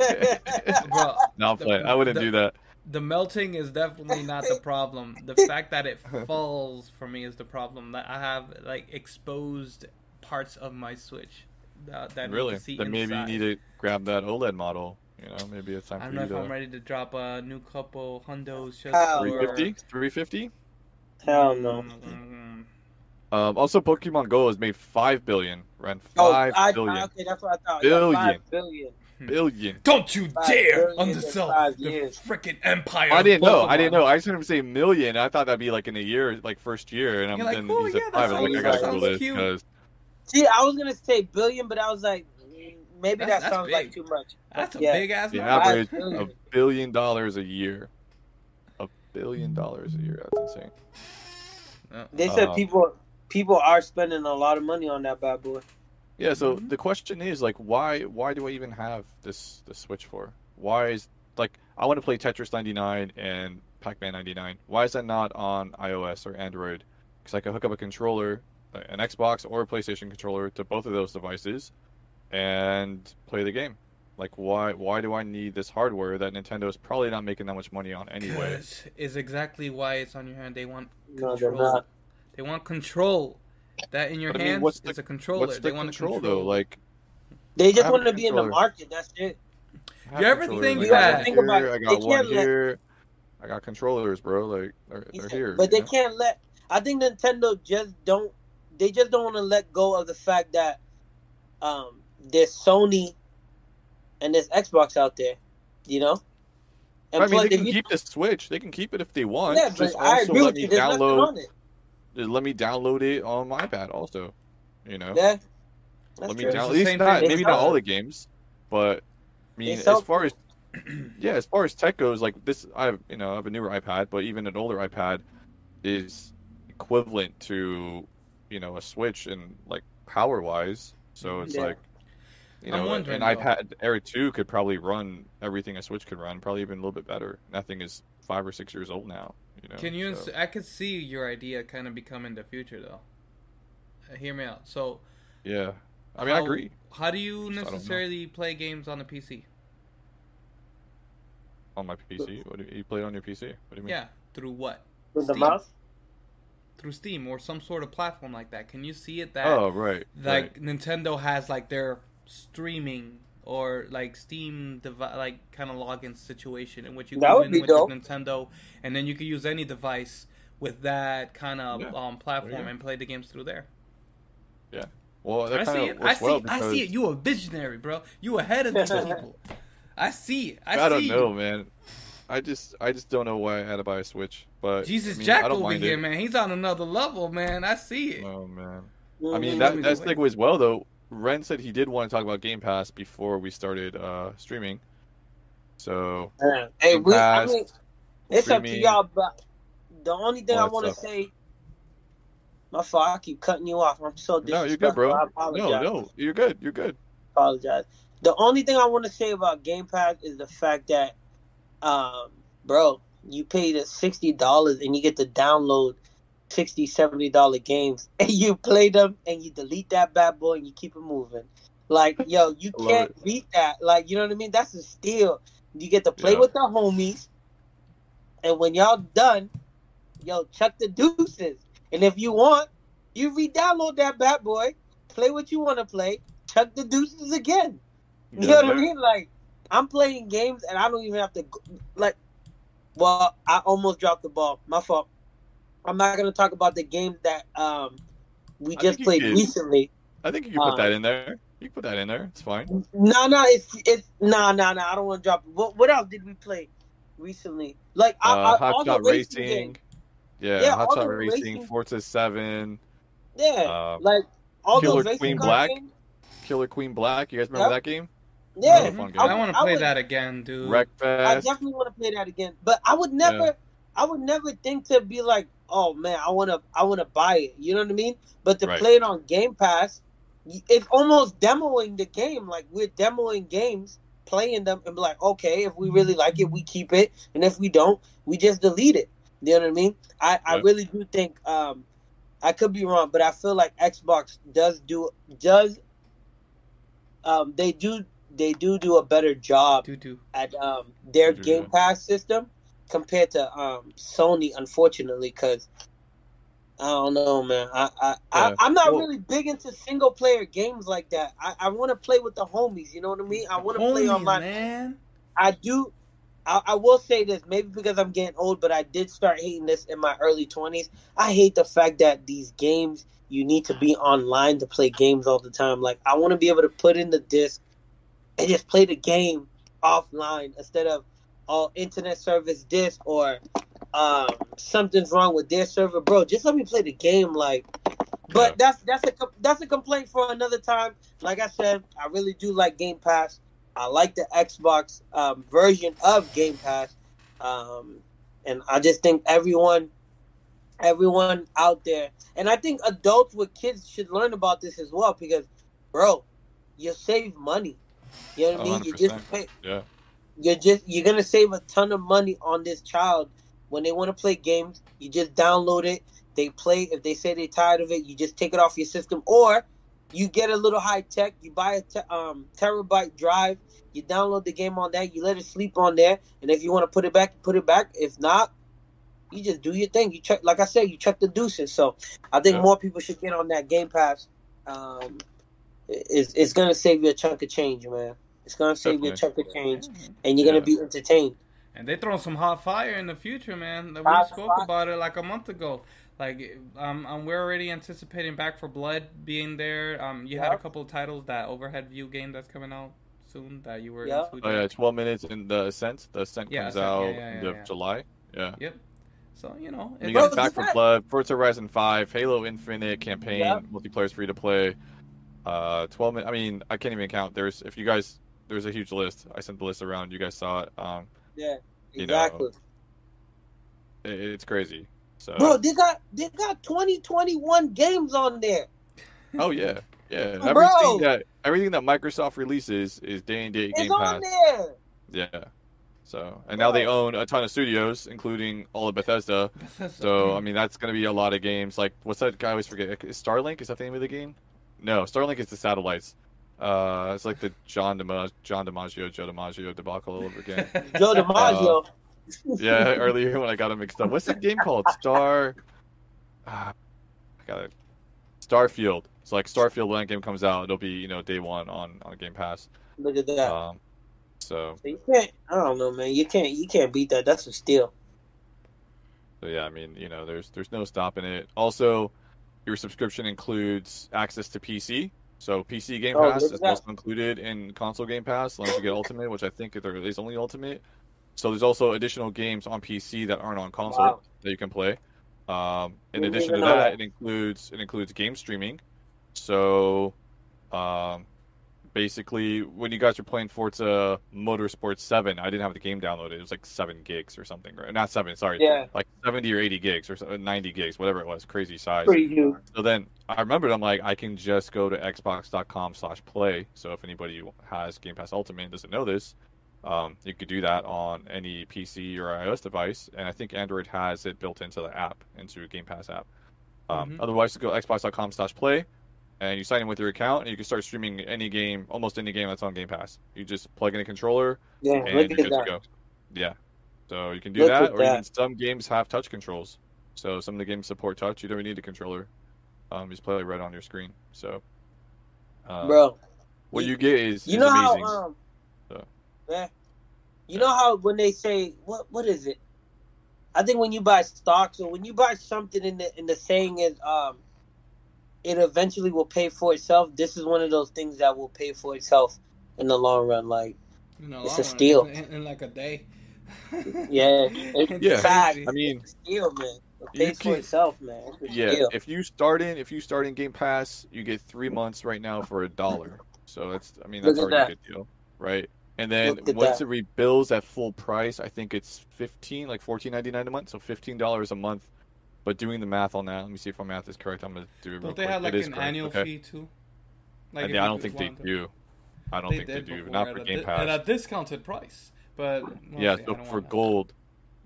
Bro, No, I'm playing. I wouldn't the- do that. the melting is definitely not the problem. The fact that it falls for me is the problem. That I have like exposed parts of my Switch that, that need Really? to see Then maybe you need to grab that OLED model. You know, maybe it's time I for don't know you if I'm ready to drop a new couple hundos just Hell 350? 350? Hell no. Mm, Um, also, Pokemon Go has made five billion. Ran Oh, five I, billion. I, okay, that's what I thought. Billion. Yeah, five billion. Billion. Don't you Five dare undersell the freaking empire. I didn't know. I didn't know. I just heard him say million. I thought that'd be like in a year, like first year, and I'm You're like, and "Oh, he yeah, that five. Like, I sounds- gotta that Google this cute." because See, I was gonna say billion, but I was like, maybe That's- that that's sounds like too much. That's a Yeah. big ass the average Five billion. of billion dollars a year. A billion dollars a year. That's insane. They said Uh, people people are spending a lot of money on that bad boy. Yeah. So Mhm. the question is like, why? Why do I even have this this Switch for? Why is like I want to play Tetris 99 and Pac-Man 99. Why is that not on iOS or Android? Because I can hook up a controller, an Xbox or a PlayStation controller to both of those devices, and play the game. Like why? Why do I need this hardware that Nintendo is probably not making that much money on anyway? 'Cause is exactly why it's on your hand. They want No, they're control. not. They want control. That in your But I mean, hands what's the- is a controller. What's they want control, control though? Like, They just have want to be in the market. That's it. You ever think I that- got Think about here, it. I They got one can't let- I got controllers, bro. Like they're, they're here. but they know? can't let. I think Nintendo just don't. They just don't want to let go of the fact that um, there's Sony and there's Xbox out there. You know. And I mean, plus, they can you- keep the Switch. They can keep it if they want. yeah, just but I also agree let with me you. Download. on it. Just let me download it on my iPad also. You know, Yeah. That's let me true. Download. At least not maybe not all the games, but I mean, It's as far as helpful. yeah, as far as tech goes, like this, I have you know I have a newer iPad, but even an older iPad is equivalent to you know a Switch and like power wise. So it's Yeah. like you I'm know wondering, an though. iPad Air two could probably run everything a Switch could run, probably even a little bit better. Nothing is five or six years old now. You know, Can you? so, ins- I could see your idea kind of becoming the future, though. Uh, hear me out. So, yeah, I mean I agree How do you Just I don't know. necessarily play games on the PC? on my PC. What do you, you play it on your PC? What do you mean? Yeah, through what? With the mouse. Through Steam or some sort of platform like that. Can you see it that Oh right. like right. Nintendo has like their streaming or like Steam devi- like kind of login situation in which you That go would in with. Nintendo and then you can use any device with that kind of Yeah, um, platform go. and play the games through there. Yeah. Well, that I see of it. I see. well I because see it. You a visionary, bro. You ahead of these people. I see it. I, I, don't know, you. man. I just I just don't know why I had to buy a Switch. But Jesus I mean, Jack I don't over here, it. man. He's on another level, man. I see it. Oh man. Mhm. I mean that that Anyway. segues well though. Ren said he did want to talk about Game Pass before we started uh, streaming. So Yeah. Hey, Game we, I mean, it's up to y'all, but the only thing All I want to say, my fault, I keep cutting you off. I'm so no, you're good, bro. I No, no, you're good. You're good. apologize. The only thing I want to say about Game Pass is the fact that, um, bro, you pay the sixty dollars and you get to download 60 70 dollar games and you play them and you delete that bad boy and you keep it moving. Like, yo, you can't beat that. Like, you know what I mean? That's a steal. You get to play Yeah. with the homies, and when y'all done, yo, chuck the deuces. And if you want, you re-download that bad boy, play what you want to play, chuck the deuces again. You know what I mean? Like, I'm playing games and I don't even have to, like, well, I almost dropped the ball. My fault. I'm not gonna talk about the game that um we just played did. recently. I think you can put Uh, that in there. You can put that in there. It's fine. No, no, it's it's no, no, no. I don't want to drop. it. What what else did we play recently? Like I, Uh, I, all Hotshot racing Racing. Yeah, Yeah, Hotshot Racing, racing- Forza Seven. Yeah, Um, like all Killer those Queen Black? games. Killer Queen Black. You guys remember Yep. that game? Yeah, Another fun game. I, want to play would- that again, dude. Wreck I definitely want to play that again. But I would never, Yeah. I would never think to be like, oh man, I want to, I want to buy it. You know what I mean? But to Right. play it on Game Pass, it's almost demoing the game. Like we're demoing games, playing them, and be like, okay, if we really like it, we keep it, and if we don't, we just delete it. You know what I mean? I, I really do think, um, I could be wrong, but I feel like Xbox does do does, um, they do they do do a better job Do do. at um, their Sure, Game. Pass system compared to um, Sony, unfortunately, because I don't know, man. I, I, I Yeah. I'm not Well- really big into single player games like that. I, I want to play with the homies. You know what I mean? I want to play Homies, on my. man. I do. I, I will say this, maybe because I'm getting old, but I did start hating this in my early 20s. I hate the fact that these games you need to be online to play games all the time. Like I want to be able to put in the disc and just play the game offline instead of all internet service disc or um, something's wrong with their server, bro. Just let me play the game, like. But Yeah. that's that's a that's a complaint for another time. Like I said, I really do like Game Pass. I like the Xbox um, version of Game Pass, um, and I just think everyone, everyone out there, and I think adults with kids should learn about this as well because, bro, you save money. You know what I mean? You 100%. just pay, Yeah. you're just you're gonna save a ton of money on this child when they want to play games. You just download it. They play. If they say they're tired of it, you just take it off your system, or you get a little high tech. You buy a te- um, terabyte drive. You download the game on that. You let it sleep on there, and if you want to put it back, put it back. If not, you just do your thing. You check, like I said, you check the deuces. So I think Yeah. more people should get on that Game Pass. Um, it's it's gonna save you a chunk of change, man. It's gonna save you a chunk of change and you're gonna Yeah. be entertained. And they throw some hot fire in the future, man. We Hot spoke fire. about it like a month ago. Like, um, um, we're already anticipating Back 4 Blood being there. Um, you had a couple of titles that Overhead View game that's coming out soon that you were Yep. into. Oh yeah, 12 minutes in the Ascent. The Ascent Yeah, comes Ascent, out yeah, yeah, end yeah, of yeah. July. Yeah. Yep. So you know, And you got Back for that- Blood, Forza Horizon 5, Halo Infinite campaign, Yep. multiplayer's free to play. Uh, 12 minutes. I mean, I can't even count. There's if you guys, there's a huge list. I sent the list around. You guys saw it. Um, Yeah, You exactly. it, it's crazy. So. Bro, they got they got 2021 games on there. Oh yeah, yeah. Bro. Everything that everything that Microsoft releases is day and date It's Game on Pass. there. Yeah. So and now they own a ton of studios, including all of Bethesda. Bethesda. So I mean, that's gonna be a lot of games. Like, what's that? guy I always forget. Is Starlink? Is that the name of the game? No, Starlink is the satellites. Uh, it's like the John DiMaggio, John DiMaggio, Joe DiMaggio debacle all over again. Joe DiMaggio. yeah, earlier when I got him mixed up. What's the game called? Star. Ah, I got it. Starfield. It's like Starfield when that game comes out, it'll be you know day one on on Game Pass. Look at that. Um, so you can't. I don't know, man. You can't. You can't beat that. That's a steal. So yeah, I mean, you know, there's there's no stopping it. Also, your subscription includes access to PC. So PC Game Oh, Pass is that. also included in console Game Pass, unless you get Ultimate, which I think there is only Ultimate. So there's also additional games on PC that aren't on console Wow. that you can play. Um, in addition to that, that. it includes it includes game streaming. So, um, basically, when you guys were playing Forza Motorsport Seven, I didn't have the game downloaded. It was like seven gigs or something, right? Not seven, sorry, Yeah. like 70 or 80 gigs or 90 gigs, whatever it was, crazy size. Pretty huge. So then I remembered, I'm like, I can just go to xbox.com slash play. So if anybody has Game Pass Ultimate and doesn't know this, um, you could do that on any PC or iOS device. And I think Android has it built into the app, into a Game Pass app. Um, Mhm. Otherwise, go xbox.com slash play and you sign in with your account and you can start streaming any game, almost any game that's on Game Pass. You just plug in a controller Yeah. and you're good to go. Yeah. So you can do Look that, at or even some games have touch controls. So some of the games support touch. You don't even need a controller. Um, just play right on your screen. So, uh, Bro, what you get is, you is know amazing. how um. So. Yeah. You know how when they say what what is it? I think when you buy stocks or when you buy something in the in the saying is um it eventually will pay for itself. This is one of those things that will pay for itself in the long run. Like, You know, It's a run, steal. in, in like a day. yeah, it's Yeah. fact. I mean, It's a steal, man. It You pays for itself, man. It's a Yeah, steal. if you start in if you start in Game Pass, you get three months right now for a dollar. So that's I mean that's Look at already a good deal, right? And then once that. it rebills at full price, I think it's fifteen, like fourteen ninety nine a month, so fifteen dollars a month. But doing the math on that, let me see if my math is correct. I'm gonna do it real Don't they quick. have like an correct, annual okay? fee too? I, if mean, I don't think they do. I don't think they do. before Not at for Game di- Pass. at a discounted price. But Yeah, so for wanna- gold,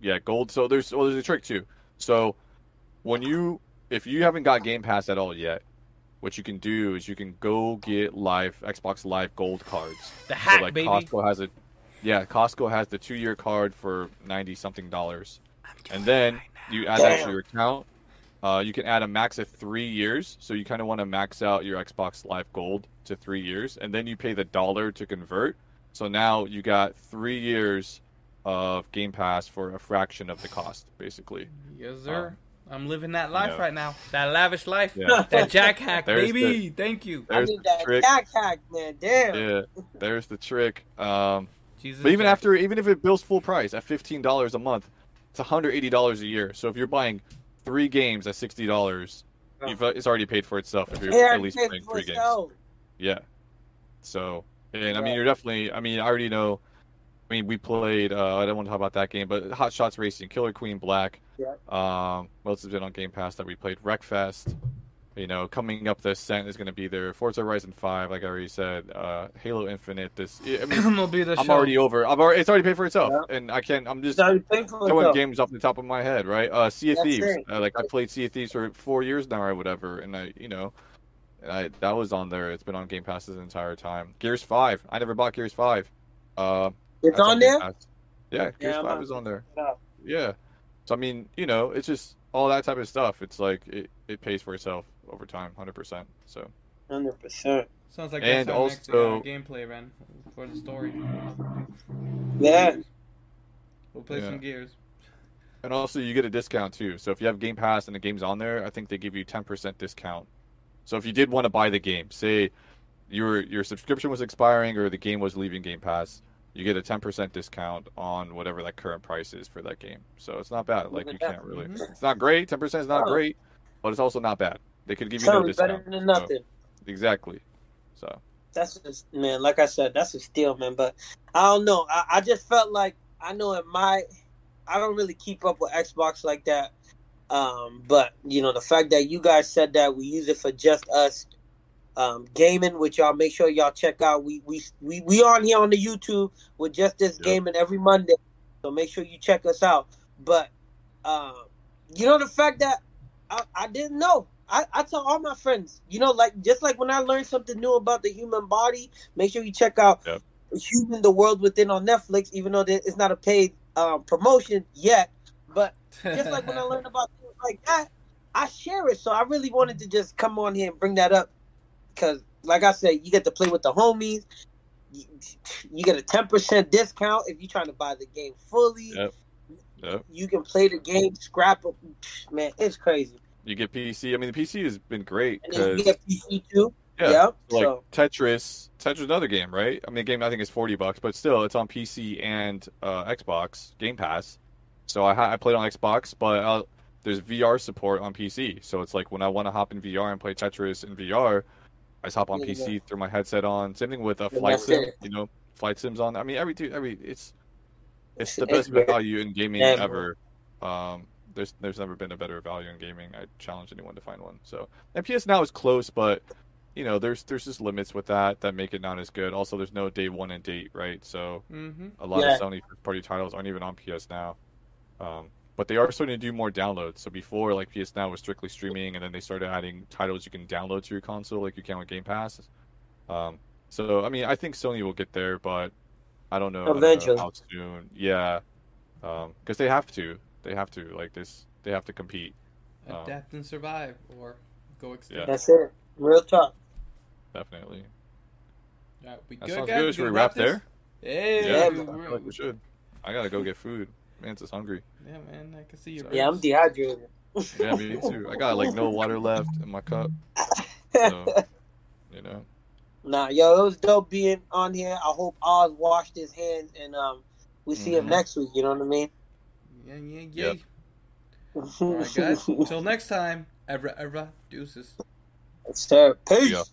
yeah, gold. So there's well, there's a trick too. So when you if you haven't got Game Pass at all yet, what you can do is you can go get live Xbox Live Gold cards. the hack, so like baby. Costco has a, yeah, Costco has the two year card for ninety something dollars, and then you add that to your account. Uh, you can add a max of three years, so you kind of want to max out your Xbox Live Gold to three years, and then you pay the dollar to convert. So now you got three years of Game Pass for a fraction of the cost, basically. Yes, sir. I'm living that life yeah. right now. That lavish life. Yeah. That jack hack, There's baby. Thank you. I need that trick. jack hack, man. Damn. Yeah, there's the trick. Um, Jesus. But even Jack. after, even if it bills full price at fifteen dollars a month, it's one hundred eighty dollars a year. So if you're buying three games at sixty dollars, Oh. you've uh, it's already paid for itself. If you're Yeah, at least playing three games, itself. yeah. So, and I mean, you're definitely. I mean, I already know. I mean, we played. Uh, I don't want to talk about that game, but Hot Shots Racing, Killer Queen Black. Yeah. Um, what else has been on Game Pass that we played? Wreckfest. You know, coming up, the Ascent is going to be there. Forza Horizon Five, like I already said. Uh, Halo Infinite. This. I mean, I'm gonna be the I'm show. already over. I'm already. It's already paid for itself, and I can't. I'm just throwing itself. games off the top of my head, right? Uh, Sea of That's Thieves. Uh, like I played Sea of Thieves for four years now, or whatever, and I, you know, I that was on there. It's been on Game Pass this entire time. Gears Five. I never bought Gears Five. Uh, It's on there. Pass. Yeah, Gears I'm Five is on there. Yeah. Yeah. So I mean, you know, it's just all that type of stuff. It's like it, it pays for itself over time, hundred percent. So Hundred percent. Sounds like And that's our next uh, also- gameplay, man, for the story. Yeah. We'll play Yeah. some gears. And also, you get a discount too. So if you have Game Pass and the game's on there, I think they give you ten percent discount. So if you did want to buy the game, say your your subscription was expiring or the game was leaving Game Pass, you get a ten percent discount on whatever that current price is for that game. So it's not bad. Like you can't really. Mhm. It's not great. Ten percent is not Oh. great, but it's also not bad. They could give you no discount. better than So, nothing. exactly. So That's just man, like I said, that's a steal, man. But I don't know. I, I just felt like I know in my I don't really keep up with Xbox like that. Um, but you know, the fact that you guys said that we use it for just us um gaming, which y'all make sure y'all check out. We we we, we on here on the YouTube with just this Yep. gaming every Monday. So make sure you check us out. But um, you know the fact that I, I didn't know. I, I tell all my friends, you know, like just like when I learned something new about the human body, make sure you check out Yep. Human the World Within on Netflix, even though it's not a paid um, promotion yet. But just like when I learned about things like that, I share it. So I really wanted to just come on here and bring that up because, like I said, you get to play with the homies. You, you get a ten percent discount if you're trying to buy the game fully. Yep. Yep. You can play the game, scrap it. Man, it's crazy. You get PC. I mean, the PC has been great And you get PC too. yeah, Yep. like so Tetris. Tetris is another game, right? I mean, the game I think is forty bucks, but still, it's on PC and uh, Xbox Game Pass. So I I played on Xbox, but uh, there's VR support on PC. So it's like when I want to hop in VR and play Tetris in VR, I just hop on Yeah, PC, throw my headset on. Same thing with a Yeah, flight sim. it. You know, flight sims on. I mean, every every it's it's the best great. value in gaming ever. Um, there's there's never been a better value in gaming. I challenge anyone to find one. So and PS Now is close, but you know there's there's just limits with that that make it not as good. Also, there's no day one and date, right? So hmm a lot Yeah. of Sony first party titles aren't even on PS Now. Um, but they are starting to do more downloads. So before, like PS Now was strictly streaming, and then they started adding titles you can download to your console, like you can with Game Pass. Um, so I mean, I think Sony will get there, but I don't know, I don't know Eventually. how soon. Yeah, because they have to. They have to like this. They have to compete. Um, Adapt and survive, or go extinct. Yeah. that's it. Real talk. Definitely. All right, we That good, sounds guys? good. Should we gonna wrap this? there? Hey, Yeah, man. I feel like we should. I gotta go get food. Man's just hungry. Yeah, man, I can see you. So- Yeah, I'm dehydrated. Yeah, me too. I got like no water left in my cup. So, you know. Nah, yo, it was dope being on here. I hope Oz washed his hands and um we see him Mhm. next week, you know what I mean? Yeah, yeah, yeah. Yep. All right, guys. Until next time. Ever, ever, deuces. Sir, There you peace. go.